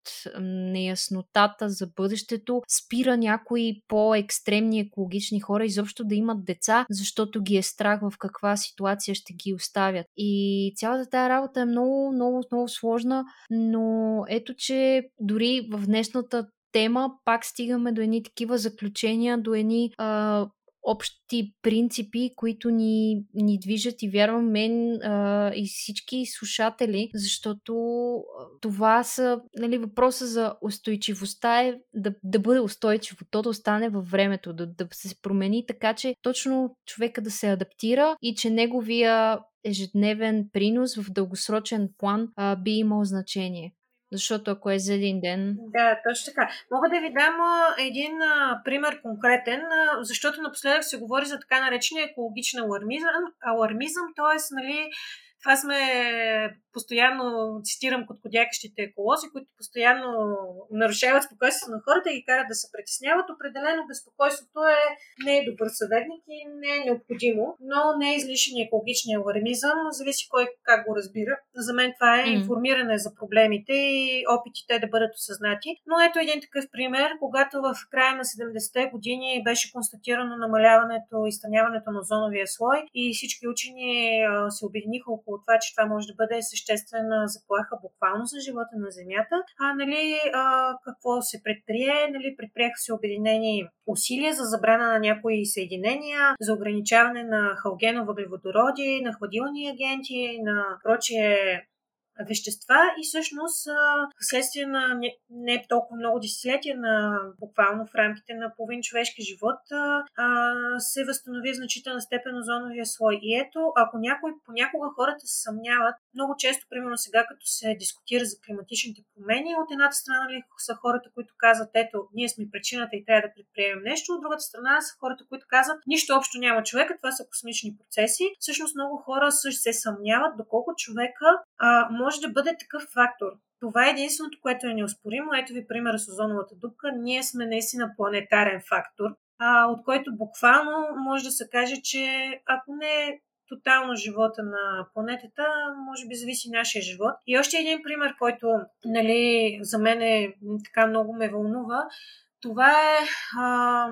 A: неяснотата за бъдещето, спира някои по-екстремни екологични хора изобщо да имат деца, защото ги е страх в каква ситуация ще ги оставят. И цялата тази работа е много, много, много сложна, но ето, че дори в днешната тема пак стигаме до едни такива заключения, до едни а, общи принципи, които ни, ни движат и вярвам мен а, и всички слушатели, защото това са нали, въпроса за устойчивостта е да, да бъде устойчиво, то да остане във времето, да, да се промени така, че точно човека да се адаптира и че неговия ежедневен принос в дългосрочен план а, би имал значение. Защото ако е за един ден.
B: Да, точно така. Мога да ви дам един а, пример конкретен, а, защото напоследък се говори за така наречения екологичен алармизъм, алармизъм т.е. Нали, това сме постоянно, цитирам коткодякащите еколози, които постоянно нарушават спокойствието на хората и ги карат да се притесняват. Определено безпокойството е, не е добър съветник и не е необходимо, но не е излишен екологичния алармизъм, зависи кой как го разбира. За мен това е информиране за проблемите и опитите да бъдат осъзнати. Но ето един такъв пример, когато в края на 70-те години беше констатирано намаляването и станяването на озоновия слой и всички учени се обединиха около това, че това може да бъде съществена заплаха буквално за живота на Земята. А, нали, а, какво се предприе? Нали, предприеха се обединени усилия за забрана на някои съединения, за ограничаване на халгеновъглеводороди, на хладилни агенти, на прочие вещества и всъщност следствие на не, не толкова много десетилетия, на буквално в рамките на половин човешки живот, а, се възстанови значителна степен озоновия слой. И ето, ако някой, понякога хората се съмняват, много често, примерно сега, като се дискутира за климатичните промени, от едната страна нали, са хората, които казват, ето, ние сме причината и трябва да предприемем нещо, от другата страна са хората, които казват, нищо общо няма човека, това са космични процеси. Всъщност много хора също се съмняват доколко човека а, може да бъде такъв фактор. Това е единственото, което е неоспоримо. Ето ви примера с озоновата дупка. Ние сме наистина планетарен фактор, а, от който буквално може да се каже, че ако не тотално живота на планетата, може би зависи нашия живот. И още един пример, който нали, за мен е така много ме вълнува, това е а,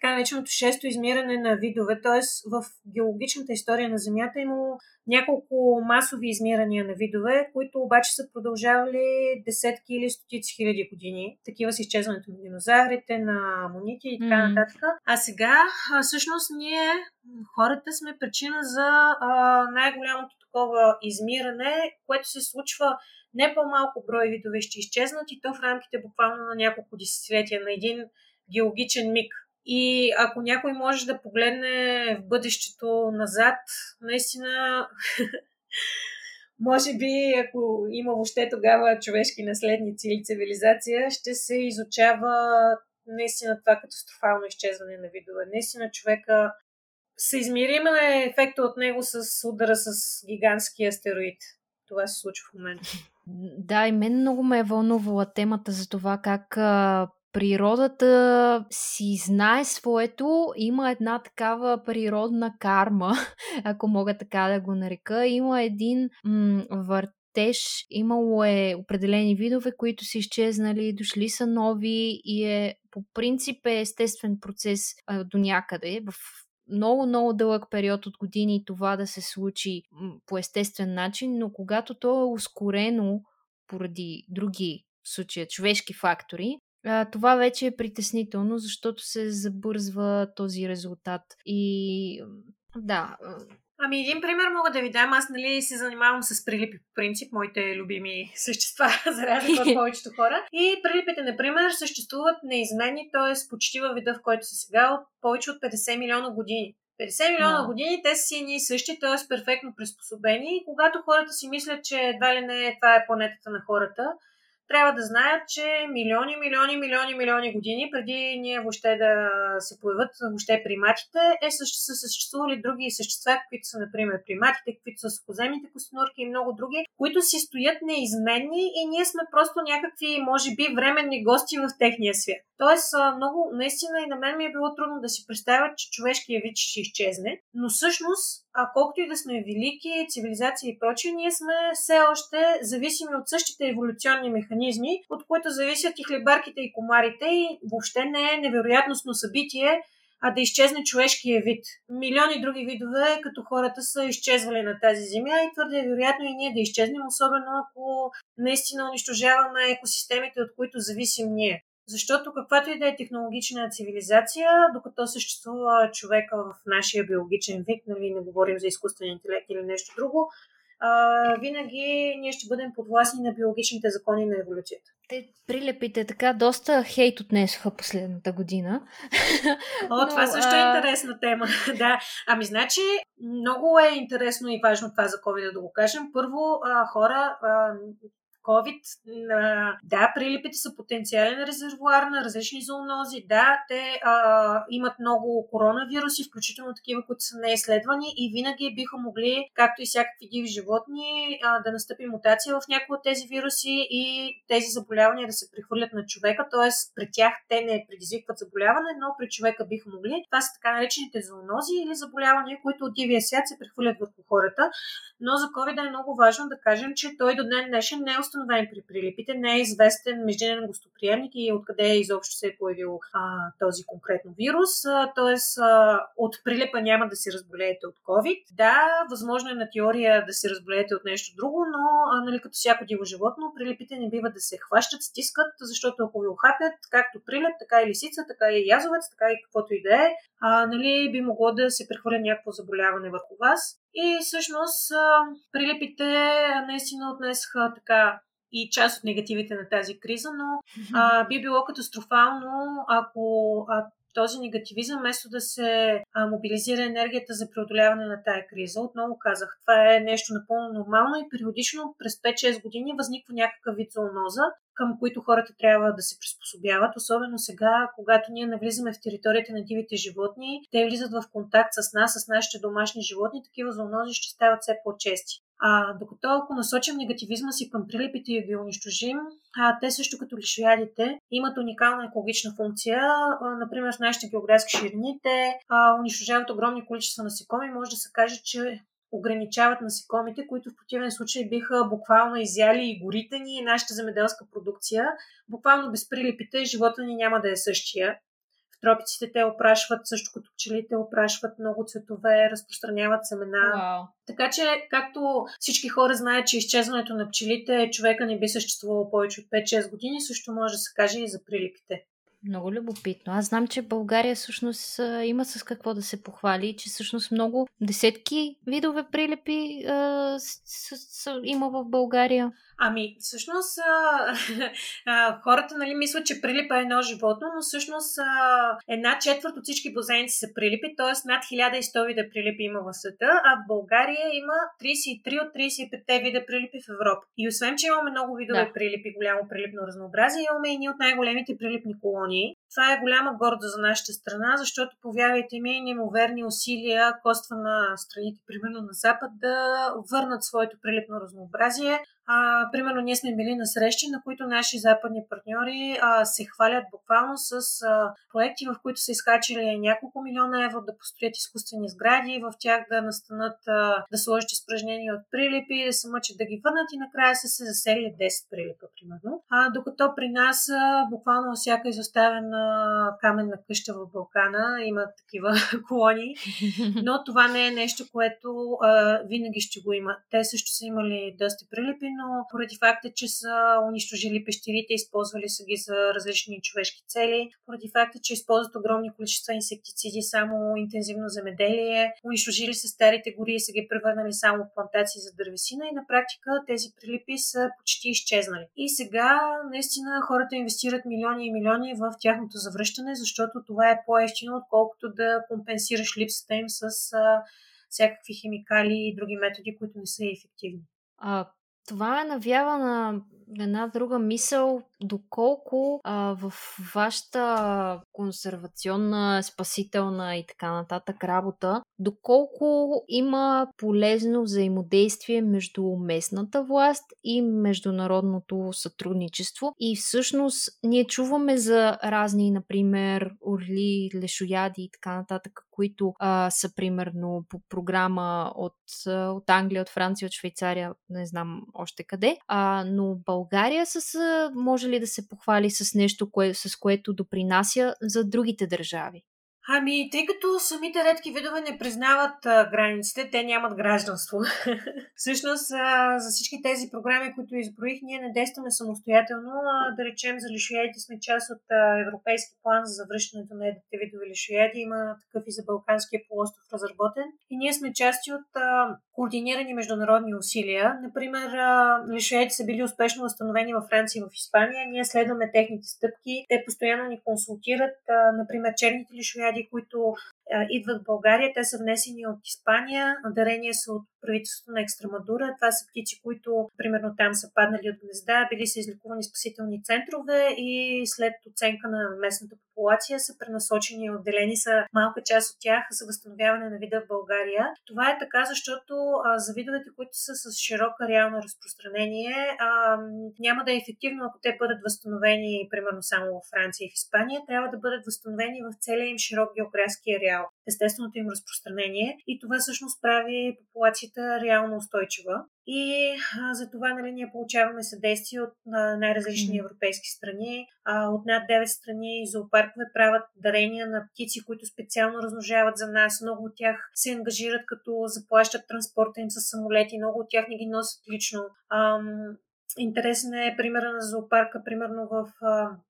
B: така нареченото шесто измиране на видове, т.е. в геологичната история на Земята е имало няколко масови измирания на видове, които обаче са продължавали десетки или стотици хиляди години. Такива са изчезването на динозаврите, на монити и така нататък. А сега, всъщност, ние, хората, сме причина за а, най-голямото такова измиране, което се случва не по-малко брой видове ще изчезнат и то в рамките буквално на няколко десетилетия, на един геологичен миг. И ако някой може да погледне в бъдещето назад, наистина, може би, ако има въобще тогава човешки наследници или цивилизация, ще се изучава наистина това катастрофално изчезване на видове. Наистина човека съизмерим е ефекта от него с удара с гигантски астероид. Това се случва в момента.
A: Да, и мен много ме е вълнувала темата за това как природата си знае своето, има една такава природна карма, ако мога така да го нарека. Има един м- въртеж, имало е определени видове, които са изчезнали, дошли са нови и е по принцип е естествен процес а, до някъде в много, много дълъг период от години това да се случи по естествен начин, но когато то е ускорено поради други случая, човешки фактори, а, това вече е притеснително, защото се забързва този резултат. И да.
B: Ами един пример мога да ви дам. Аз нали се занимавам с прилипи по принцип, моите любими същества, за разлика от повечето хора. И прилипите, например, съществуват неизменни, т.е. почти във вида, в който са сега, от повече от 50 милиона години. 50 милиона no. години те са си едни и същи, т.е. перфектно приспособени. И когато хората си мислят, че едва ли не това е планетата на хората, трябва да знаят, че милиони, милиони, милиони, милиони години преди ние въобще да се появят въобще приматите, е, са съществували други същества, които са, например, приматите, които са сухоземните костенурки и много други, които си стоят неизменни и ние сме просто някакви, може би, временни гости в техния свят. Тоест, много, наистина и на мен ми е било трудно да си представя, че човешкият вид ще изчезне, но всъщност а колкото и да сме велики, цивилизации и прочие, ние сме все още зависими от същите еволюционни механизми, от които зависят и хлебарките и комарите и въобще не е невероятностно събитие, а да изчезне човешкия вид. Милиони други видове, като хората са изчезвали на тази земя и твърде е вероятно и ние да изчезнем, особено ако наистина унищожаваме екосистемите, от които зависим ние. Защото каквато и да е технологична цивилизация, докато съществува човека в нашия биологичен вид, нали, не говорим за изкуствен интелект или нещо друго, а, винаги ние ще бъдем подвластни на биологичните закони на еволюцията.
A: Те прилепите така доста хейт отнесоха последната година.
B: О, Но, това също е интересна тема. да. Ами, значи, много е интересно и важно това за COVID да го кажем. Първо, а, хора, а, COVID, да, прилипите са потенциален резервуар на различни зоонози. Да, те а, имат много коронавируси, включително такива, които са неизследвани и винаги биха могли, както и всякакви диви животни, а, да настъпи мутация в някои от тези вируси и тези заболявания да се прехвърлят на човека, т.е. при тях те не предизвикват заболяване, но при човека биха могли. Това са така наречените зоонози или заболявания, които от дивия свят се прехвърлят върху хората. Но за COVID е много важно да кажем, че той до днен днешен не е установен при прилипите, не е известен междинен гостоприемник и откъде изобщо се е появил а, този конкретно вирус. Тоест, от прилепа няма да се разболеете от COVID. Да, възможно е на теория да се разболеете от нещо друго, но а, нали, като всяко диво животно, прилепите не бива да се хващат, стискат, защото ако ви охапят, както прилеп, така и лисица, така и язовец, така и каквото и да е, а, нали, би могло да се прехвърля някакво заболяване върху вас. И всъщност прилепите наистина отнесаха така и част от негативите на тази криза, но а, би било катастрофално, ако а, този негативизъм, вместо да се а, мобилизира енергията за преодоляване на тая криза, отново казах, това е нещо напълно нормално и периодично през 5-6 години възниква някакъв вид зооноза, към които хората трябва да се приспособяват, особено сега, когато ние навлизаме в територията на дивите животни, те влизат в контакт с нас, с нашите домашни животни, такива зоонози ще стават все по-чести. А, докато ако насочим негативизма си към прилепите и ги унищожим, а, те също като лишоядите имат уникална екологична функция. Например, в нашите географски ширини те а, унищожават огромни количества насекоми. Може да се каже, че ограничават насекомите, които в противен случай биха буквално изяли и горите ни и нашата земеделска продукция. Буквално без прилепите живота ни няма да е същия тропиците те опрашват, също като пчелите опрашват много цветове, разпространяват семена. Wow. Така че, както всички хора знаят, че изчезването на пчелите човека не би съществувало повече от 5-6 години, също може да се каже и за прилипите.
A: Много любопитно. Аз знам, че България всъщност има с какво да се похвали, че всъщност много десетки видове прилепи а, с, с, с, има в България.
B: Ами, всъщност, а, а, хората нали, мислят, че прилипа е едно животно, но всъщност а, една четвърт от всички бозайници са прилипи, т.е. над 1100 вида прилипи има в света, а в България има 33 от 35 вида прилипи в Европа. И освен, че имаме много видове да. прилипи, голямо прилипно разнообразие, имаме и ние от най-големите прилипни колонии. Това е голяма горда за нашата страна, защото, повярвайте ми, неимоверни усилия коства на страните, примерно на Запад, да върнат своето прилипно разнообразие. А, примерно, ние сме били на срещи, на които наши западни партньори а, се хвалят буквално с а, проекти, в които са изхачили няколко милиона евро да построят изкуствени сгради, в тях да настанат, а, да сложат изпражнения от прилипи, да се мъчат да ги върнат и накрая са се засели 10 прилипа, примерно. А, докато при нас а, буквално всяка изоставена каменна къща в Балкана има такива колони, но това не е нещо, което а, винаги ще го има. Те също са имали доста прилипи, именно поради факта, че са унищожили пещерите, използвали са ги за различни човешки цели, поради факта, че използват огромни количества инсектициди, само интензивно земеделие, унищожили са старите гори и са ги превърнали само в плантации за дървесина и на практика тези прилипи са почти изчезнали. И сега наистина хората инвестират милиони и милиони в тяхното завръщане, защото това е по-ефтино, отколкото да компенсираш липсата им с всякакви химикали и други методи, които не са ефективни.
A: А, това е навява на една друга мисъл, доколко а, в вашата консервационна, спасителна и така нататък работа, доколко има полезно взаимодействие между местната власт и международното сътрудничество. И всъщност ние чуваме за разни, например, орли, лешояди и така нататък, които а, са примерно по програма от, от Англия, от Франция, от Швейцария, не знам още къде. А, но България с, може ли да се похвали с нещо, кое, с което допринася за другите държави?
B: Ами, тъй като самите редки видове не признават а, границите, те нямат гражданство. Всъщност, а, за всички тези програми, които изброих, ние не действаме самостоятелно. А, да речем, за лишоядите сме част от а, Европейски план за завръщането на едните видове лишояди. Има такъв и за Балканския полуостров разработен. И ние сме части от а, координирани международни усилия. Например, а, лишоядите са били успешно възстановени във Франция и в Испания. Ние следваме техните стъпки. Те постоянно ни консултират. А, например, черните лишояди млади, които идват в България. Те са внесени от Испания, дарения са от правителството на Екстрамадура. Това са птици, които, примерно, там са паднали от гнезда, били са излекувани спасителни центрове и след оценка на местната популация са пренасочени и отделени са малка част от тях за възстановяване на вида в България. Това е така, защото а, за видовете, които са с широка реално разпространение, а, няма да е ефективно, ако те бъдат възстановени, примерно, само в Франция и в Испания. Трябва да бъдат възстановени в целия им широк географски ареал, естественото им разпространение. И това всъщност прави популацията реално устойчива. И а, за това нали, ние получаваме съдействие от а, най-различни европейски страни. А, от над 9 страни зоопаркове правят дарения на птици, които специално размножават за нас. Много от тях се ангажират като заплащат транспорта им с самолети. Много от тях не ги носят лично. Ам, Интересен е примера на зоопарка, примерно в,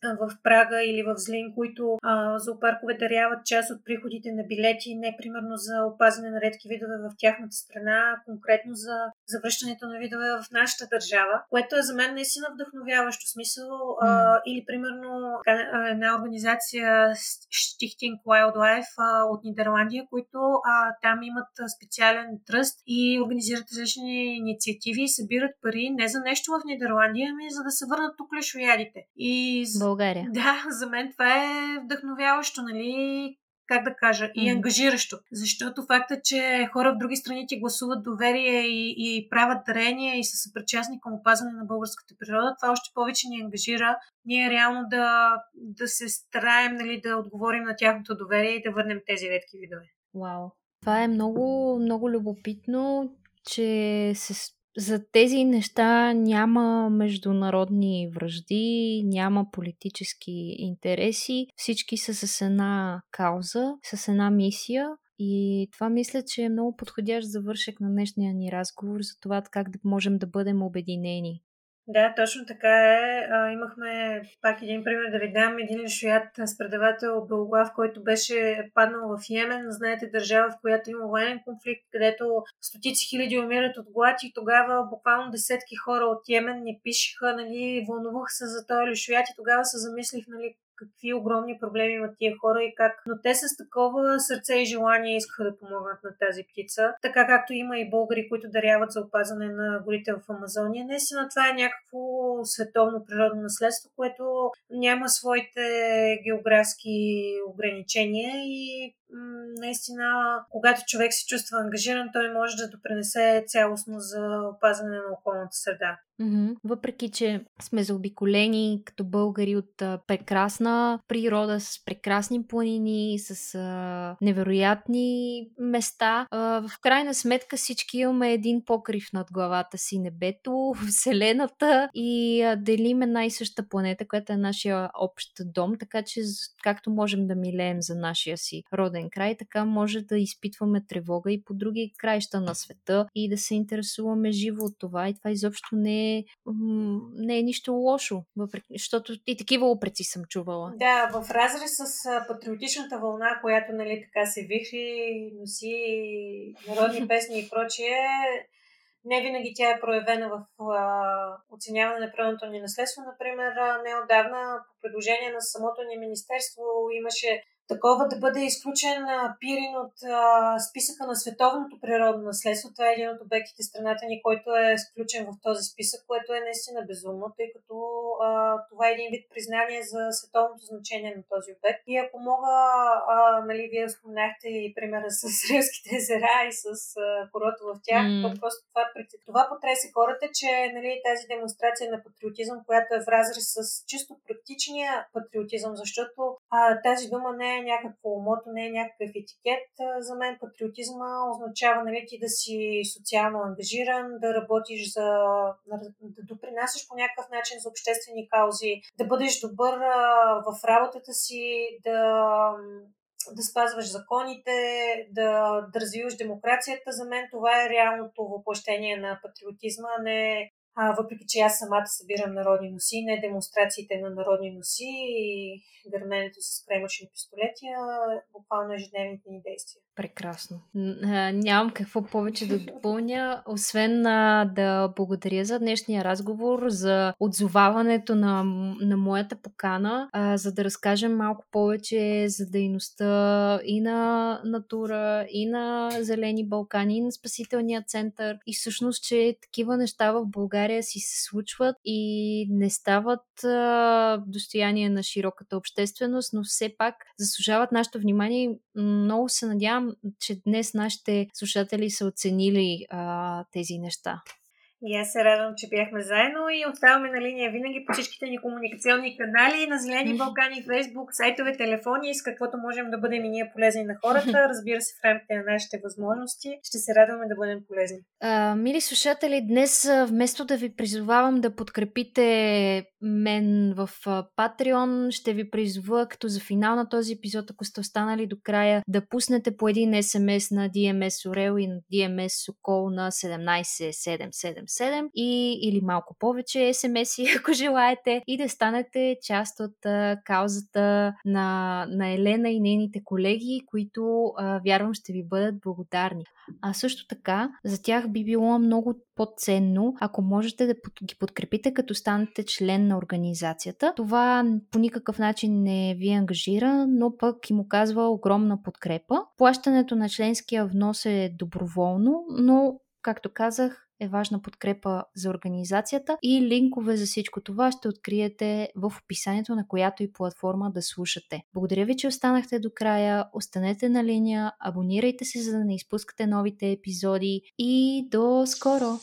B: в Прага или в Злин, които а, зоопаркове даряват част от приходите на билети, не примерно за опазване на редки видове в тяхната страна, конкретно за завръщането на видове в нашата държава, което е за мен наистина вдъхновяващо смисъл. Mm. А, или примерно една организация Stichting Wildlife а, от Нидерландия, които а, там имат специален тръст и организират различни инициативи и събират пари не за нещо в Нидерландия, ами за да се върнат тук лешоядите. И...
A: България.
B: Да, за мен това е вдъхновяващо, нали? как да кажа, и ангажиращо. Защото факта, че хора в други страни ти гласуват доверие и, и правят дарения и са съпричастни към опазване на българската природа, това още повече ни ангажира. Ние реално да, да се стараем нали, да отговорим на тяхното доверие и да върнем тези редки видове.
A: Вау. Това е много, много любопитно, че се за тези неща няма международни връжди, няма политически интереси. Всички са с една кауза, с една мисия. И това мисля, че е много подходящ завършек на днешния ни разговор за това как да можем да бъдем обединени.
B: Да, точно така е. А, имахме пак един пример да ви дам. Един лишоят с предавател Белглав, който беше паднал в Йемен. Знаете, държава, в която има военен конфликт, където стотици хиляди умират от глад и тогава буквално десетки хора от Йемен ни пишеха, нали, вълнувах се за този лишоят и тогава се замислих, нали, какви огромни проблеми имат тия хора и как. Но те с такова сърце и желание искаха да помогнат на тази птица. Така както има и българи, които даряват за опазване на горите в Амазония. Наистина това е някакво световно природно наследство, което няма своите географски ограничения и наистина, когато човек се чувства ангажиран, той може да допринесе цялостно за опазване на околната среда.
A: Mm-hmm. Въпреки, че сме заобиколени като българи от а, прекрасна природа, с прекрасни планини, с а, невероятни места, а, в крайна сметка всички имаме един покрив над главата си, небето, Вселената и а, делим една и съща планета, която е нашия общ дом, така че както можем да милеем за нашия си роден даден край, така може да изпитваме тревога и по други краища на света и да се интересуваме живо от това. И това изобщо не е, не е нищо лошо, въпреки, защото и такива опреци съм чувала.
B: Да, в разрез с патриотичната вълна, която нали, така се вихри, носи народни песни и прочие, не винаги тя е проявена в а, оценяване на природното ни наследство. Например, неодавна по предложение на самото ни министерство имаше такова да бъде изключен Пирин от а, списъка на световното природно наследство. Това е един от обектите страната ни, който е включен в този списък, което е наистина безумно, тъй като а, това е един вид признание за световното значение на този обект. И ако мога, а, нали, вие споменахте и примера с Рилските езера и с а, корото в тях, mm. то просто това, това потресе хората, че нали, тази демонстрация на патриотизъм, която е в разрез с чисто практичния патриотизъм, защото а, тази дума не е е някакво мото, не е някакъв етикет. За мен патриотизма означава нали, ти да си социално ангажиран, да работиш за, да допринасяш по някакъв начин за обществени каузи, да бъдеш добър в работата си, да да спазваш законите, да, да развиваш демокрацията. За мен това е реалното въплъщение на патриотизма, а не а, въпреки, че аз самата събирам народни носи, не демонстрациите на народни носи и гърменето с кремъчни пистолети, а буквално ежедневните ни действия.
A: Прекрасно. Нямам какво повече да допълня, освен да благодаря за днешния разговор, за отзоваването на, на моята покана, за да разкажем малко повече за дейността и на Натура, и на Зелени Балкани, и на Спасителния център. И всъщност, че такива неща в България си се случват и не стават а, достояние на широката общественост, но все пак заслужават нашето внимание. Много се надявам че днес нашите слушатели са оценили а, тези неща.
B: И аз се радвам, че бяхме заедно и оставаме на линия винаги по всичките ни комуникационни канали, на Зелени Балкани, Фейсбук, сайтове, телефони, с каквото можем да бъдем и ние полезни на хората, разбира се, в рамките на нашите възможности. Ще се радваме да бъдем полезни.
A: А, мили слушатели, днес вместо да ви призовавам да подкрепите мен в Patreon, ще ви призова като за финал на този епизод, ако сте останали до края, да пуснете по един СМС на DMS Орел и на DMS Сокол на 17777 7 и, или малко повече смс ако желаете, и да станете част от а, каузата на, на Елена и нейните колеги, които а, вярвам ще ви бъдат благодарни. А също така, за тях би било много по-ценно, ако можете да ги подкрепите, като станете член на организацията. Това по никакъв начин не ви ангажира, но пък им оказва огромна подкрепа. Плащането на членския внос е доброволно, но както казах, е важна подкрепа за организацията и линкове за всичко това ще откриете в описанието на която и платформа да слушате. Благодаря ви, че останахте до края, останете на линия, абонирайте се, за да не изпускате новите епизоди и до скоро!